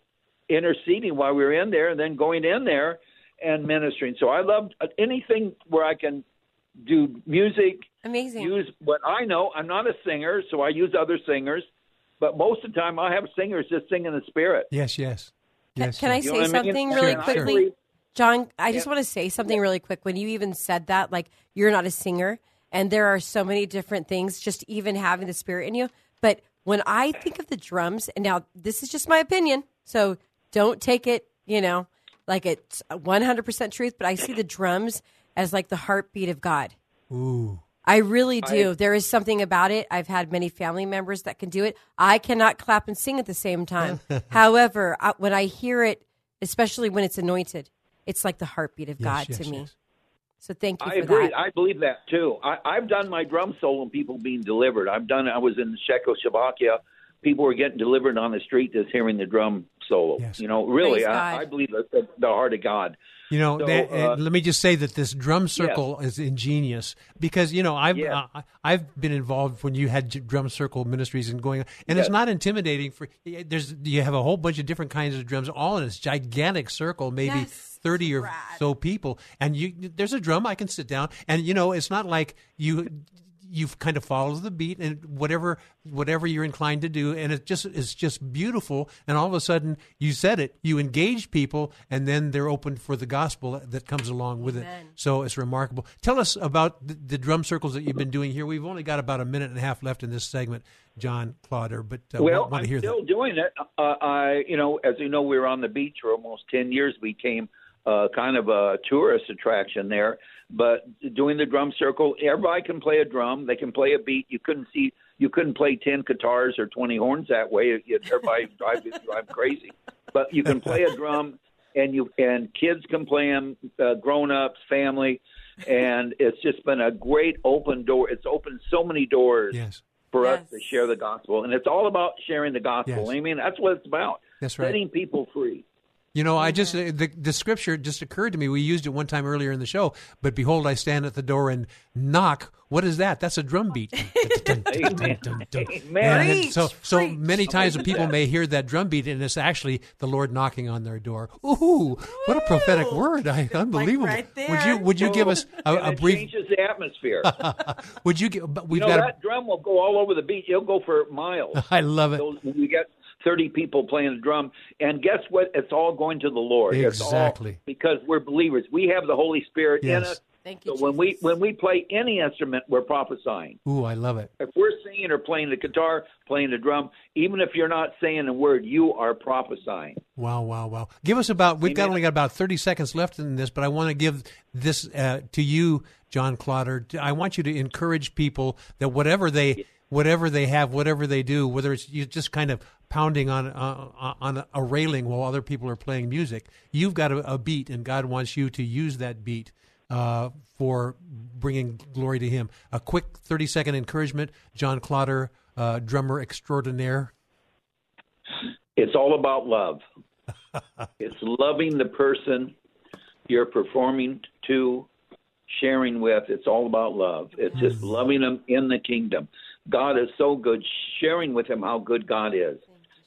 interceding while we were in there, and then going in there and ministering. So I love anything where I can do music, Amazing. use what I know. I'm not a singer, so I use other singers. But most of the time, I have singers just sing in the spirit. Yes, yes. Yes. Can I You know say I mean? something Sure, really sure. quickly? John, I just want to say something really quick. When you even said that, like you're not a singer, and there are so many different things, just even having the spirit in you. But when I think of the drums, and now this is just my opinion, so don't take it, you know, like it's 100% truth, but I see the drums as like the heartbeat of God. Ooh. I really do. I- there is something about it. I've had many family members that can do it. I cannot clap and sing at the same time. However, I, when I hear it, especially when it's anointed, it's like the heartbeat of Yes, God yes, to me. yes. So thank you I for agree. that. I believe that too. I, I've done my drum solo and people being delivered. I've done. I was in Czechoslovakia. People were getting delivered on the street just hearing the drum solo. You know, really, I, I believe that the, the heart of God. You know, So, that, uh, let me just say that this drum circle is ingenious because you know I've uh, I've been involved when you had drum circle ministries and going, and it's not intimidating. For there's you have a whole bunch of different kinds of drums, all in this gigantic circle, maybe Yes, thirty or so people, and you there's a drum I can sit down, and you know it's not like you you kind of follow the beat and whatever whatever you're inclined to do and it just it's just beautiful and all of a sudden you said it you engage people and then they're open for the gospel that comes along with it so it's remarkable tell us about the, the drum circles that you've been doing here we've only got about a minute and a half left in this segment john Clauder, but uh, well, want I'm to hear still that doing it. Uh, I, you know, as you know, we were on the beach for almost ten years. We became uh, kind of a tourist attraction there. But doing the drum circle, everybody can play a drum. They can play a beat. You couldn't see, you couldn't play ten guitars or twenty horns that way. Everybody drive drive crazy. But you can play a drum, and you and kids can play them, uh, grown ups, family, and it's just been a great open door. It's opened so many doors yes. for us to share the gospel, and it's all about sharing the gospel. Yes. I mean, that's what it's about. That's right. Setting people free. You know, I just uh, the the scripture just occurred to me. We used it one time earlier in the show. But behold, I stand at the door and knock. What is that? That's a drum beat. Amen. Amen. so so many times people may hear that drum beat, and it's actually the Lord knocking on their door. Ooh, what a prophetic word! I, unbelievable. right would you would you give us a, And a it brief? changes the atmosphere. Would you give? but We've know got. that drum will go all over the beach. It'll go for miles. I love it. Those, when you get 30 people playing the drum, and guess what? It's all going to the Lord. Exactly. because we're believers. We have the Holy Spirit in Yes. us. Thank you. So when we when we play any instrument, we're prophesying. Ooh, I love it. If we're singing or playing the guitar, playing the drum, even if you're not saying a word, you are prophesying. Wow, wow, wow. Give us about, we've got only got about 30 seconds left in this, but I want to give this uh, to you, John Clauder. I want you to encourage people that whatever they, whatever they have, whatever they do, whether it's you just kind of pounding on, uh, on a railing while other people are playing music, you've got a, a beat and God wants you to use that beat. Uh, for bringing glory to Him. A quick 30 second encouragement. John Clauder, uh, drummer extraordinaire. It's all about love. it's loving the person you're performing to, sharing with. It's all about love. It's just loving them in the kingdom. God is so good, sharing with him how good God is.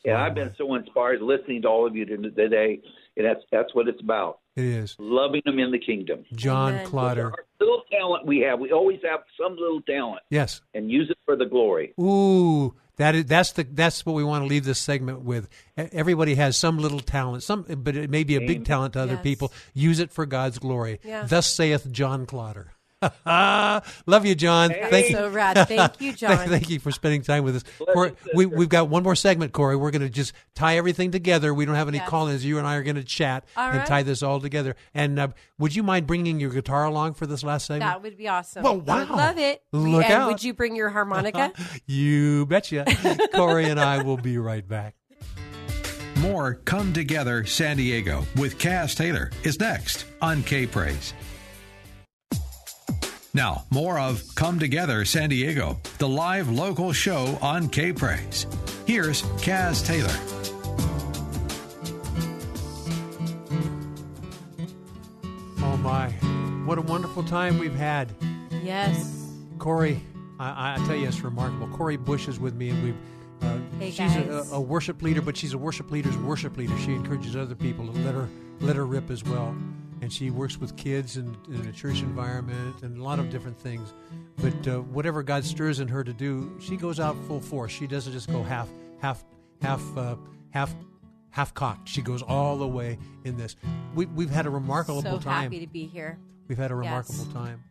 And I've been so inspired listening to all of you today, and that's that's what it's about. It is. Loving them in the kingdom. John Amen. Clauder. Our little talent we have, we always have some little talent, Yes. and use it for the glory. Ooh, that is that's the that's what we want to leave this segment with. Everybody has some little talent, some but it may be a big talent to other Yes. people. Use it for God's glory. Yeah. Thus saith John Clauder. Love you, John. Thank you. So rad. Thank you, John. Thank you for spending time with us. Corey, we, we've got one more segment, Corey. We're going to just tie everything together. We don't have any Yes. call-ins. You and I are going to chat All and right. tie this all together. And uh, would you mind bringing your guitar along for this last segment? That would be awesome. Well, I would wow. love it. Look and out. would you bring your harmonica? You betcha. Corey and I will be right back. More Come Together San Diego with Kaz Taylor is next on K Praise. Now, more of Come Together San Diego, the live local show on K Praise. Here's Kaz Taylor. Oh my, what a wonderful time we've had. yes. Corey, I, I tell you, it's remarkable. Corey Bush is with me, and we've. Uh, Hey, she's a, a worship leader, but she's a worship leader's worship leader. She encourages other people to let her let her rip as well, and she works with kids in, in a church environment and a lot of different things. But uh, whatever God stirs in her to do, she goes out full force. She doesn't just go half half half uh, half half cocked. She goes all the way in this. We, we've had a remarkable so time. happy to be here. We've had a Yes. remarkable time.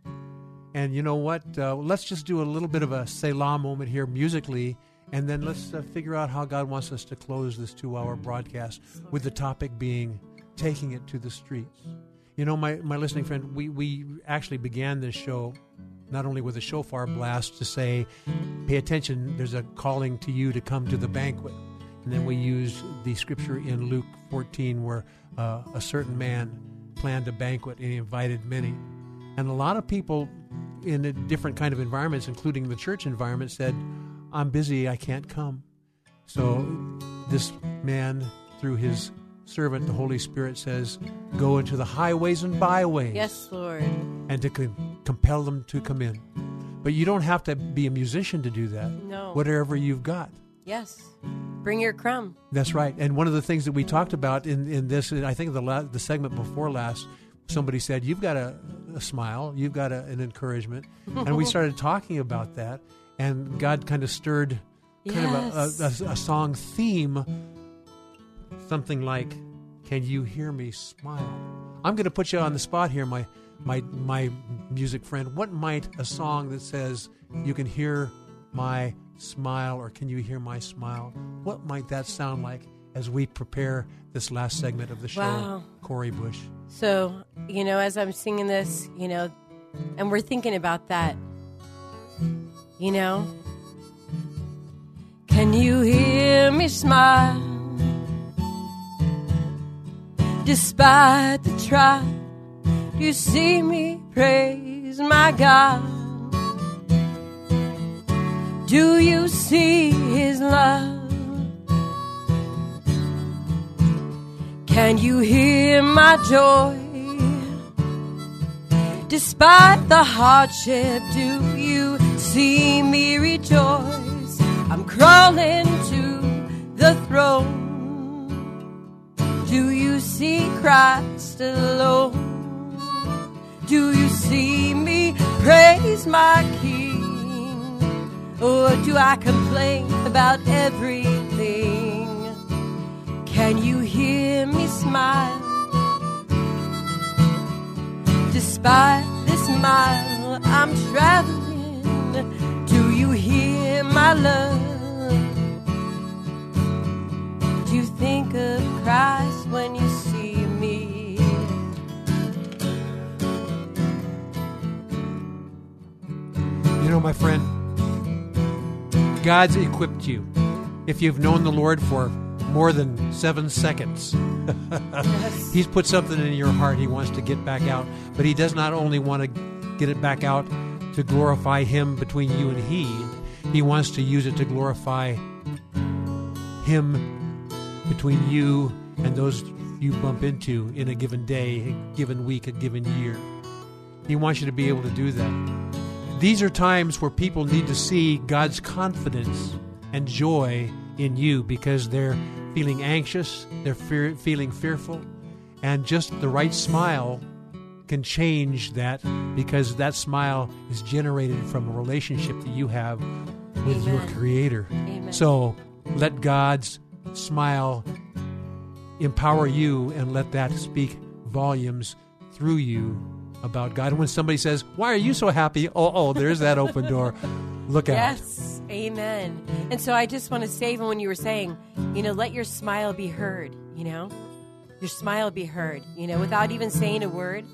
And you know what? Uh, let's just do a little bit of a Selah moment here musically, and then let's uh, figure out how God wants us to close this two hour broadcast with the topic being taking it to the streets. You know, my, my listening friend, we, we actually began this show not only with a shofar blast to say, pay attention, there's a calling to you to come to the banquet. And then we used the scripture in Luke 14 where uh, a certain man planned a banquet and he invited many. And a lot of people in a different kind of environments, including the church environment, said, I'm busy, I can't come. So this man, through his servant, the Holy Spirit, says, Go into the highways and byways Yes, Lord. and to com- compel them to come in. But you don't have to be a musician to do that. No. Whatever you've got. Yes. Bring your crumb. That's right. And one of the things that we talked about in, in this, I think the la- the segment before last, somebody said, "You've got a, a smile, you've got a, an encouragement," and we started talking about that, and God kind of stirred kind Yes. of a, a, a song theme, something like, "Can you hear me smile?" I'm going to put you on the spot here, my my my music friend. What might a song that says, "You can hear my smile," or "Can you hear my smile?" What might that sound like as we prepare this last segment of the show? Wow. Corey Bush. So, you know, as I'm singing this, you know, and we're thinking about that, you know, can you hear me smile? Despite the trial, you see me praise my God. Do you see his love? Can you hear my joy? Despite the hardship, do you see me rejoice? I'm crawling to the throne. Do you see Christ alone? Do you see me praise my King? Or do I complain about everything? Can you hear me smile? Despite the smile, I'm traveling. Do you hear my love? Do you think of Christ when you know, my friend, God's equipped you. If you've known the Lord for more than seven seconds, He's put something in your heart He wants to get back out. But He does not only want to get it back out to glorify Him between you and He, He wants to use it to glorify Him between you and those you bump into in a given day, a given week, a given year. He wants you to be able to do that. These are times where people need to see God's confidence and joy in you because they're feeling anxious, they're fear, feeling fearful, and just the right smile can change that because that smile is generated from a relationship that you have with Amen. your Creator. Amen. So let God's smile empower you and let that speak volumes through you about God. And when somebody says, Why are you so happy? Oh, oh, there's that open door. Look out. Yes, amen. And so I just want to say, even when you were saying, you know, let your smile be heard, you know, your smile be heard, you know, without even saying a word.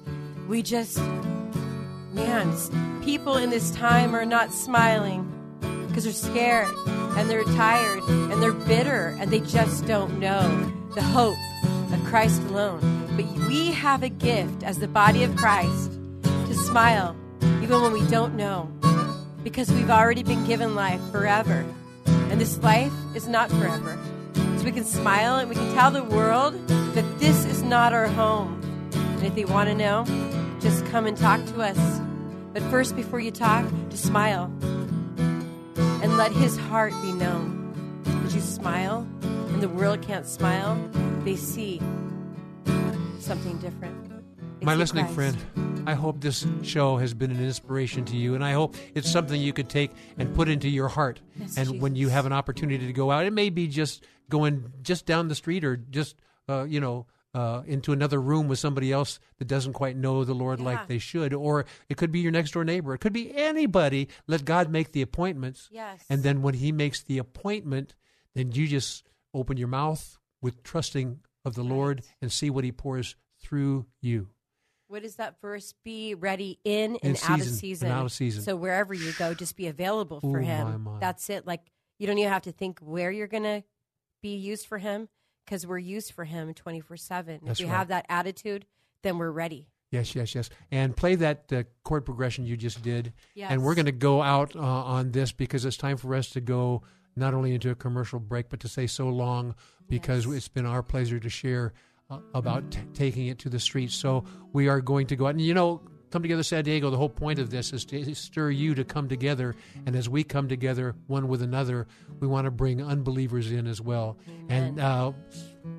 We just, man, people in this time are not smiling because they're scared and they're tired and they're bitter and they just don't know the hope of Christ alone. But we have a gift as the body of Christ to smile even when we don't know because we've already been given life forever. And this life is not forever. So we can smile and we can tell the world that this is not our home. And if they want to know, just come and talk to us. But first, before you talk, just smile and let his heart be known. As you smile and the world can't smile, they see something different. They My listening Christ. friend, I hope this show has been an inspiration to you, and I hope it's something you could take and put into your heart. Yes, and when you have an opportunity to go out, it may be just going just down the street or just uh, you know uh, into another room with somebody else that doesn't quite know the Lord Yeah. like they should, or it could be your next door neighbor. It could be anybody. Let God make the appointments. Yes. And then when He makes the appointment, then you just open your mouth with trusting of the Lord and see what He pours through you. What does that verse be? Ready in In and out of season, season. and out of season. So wherever you go, just be available for Ooh, him. my, my. That's it. Like you don't even have to think where you're going to be used for him because we're used for him 24 7. If you right. have that attitude, then we're ready. Yes, yes, yes. And play that uh, chord progression you just did. And we're going to go out uh, on this because it's time for us to go not only into a commercial break, but to say so long because it's been our pleasure to share uh, about t- taking it to the streets. So we are going to go out. And you know, Come Together San Diego, the whole point of this is to stir you to come together. And as we come together one with another, we want to bring unbelievers in as well. And uh,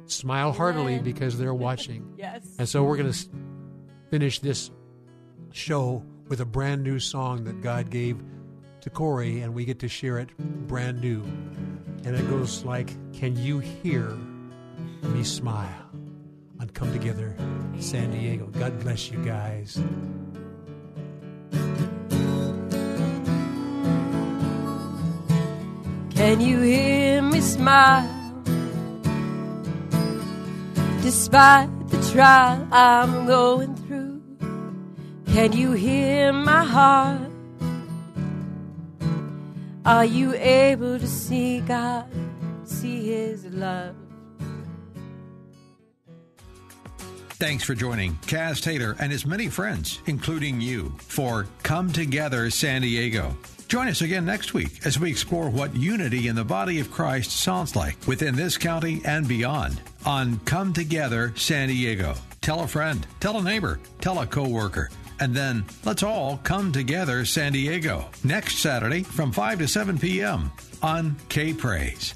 smile heartily because they're watching. Yes. And so we're going to finish this show with a brand new song that God gave to Corey, and we get to share it brand new. And it goes like, Can you hear me smile? On Come Together San Diego. God bless you guys. Can you hear me smile? Despite the trial I'm going through, can you hear my heart? Are you able to see God, see His love? Thanks for joining Kaz Taylor and his many friends, including you, for Come Together San Diego. Join us again next week as we explore what unity in the body of Christ sounds like within this county and beyond on Come Together San Diego. Tell a friend, tell a neighbor, tell a coworker, and then let's all come together San Diego next Saturday from 5 to 7 p.m. on K Praise.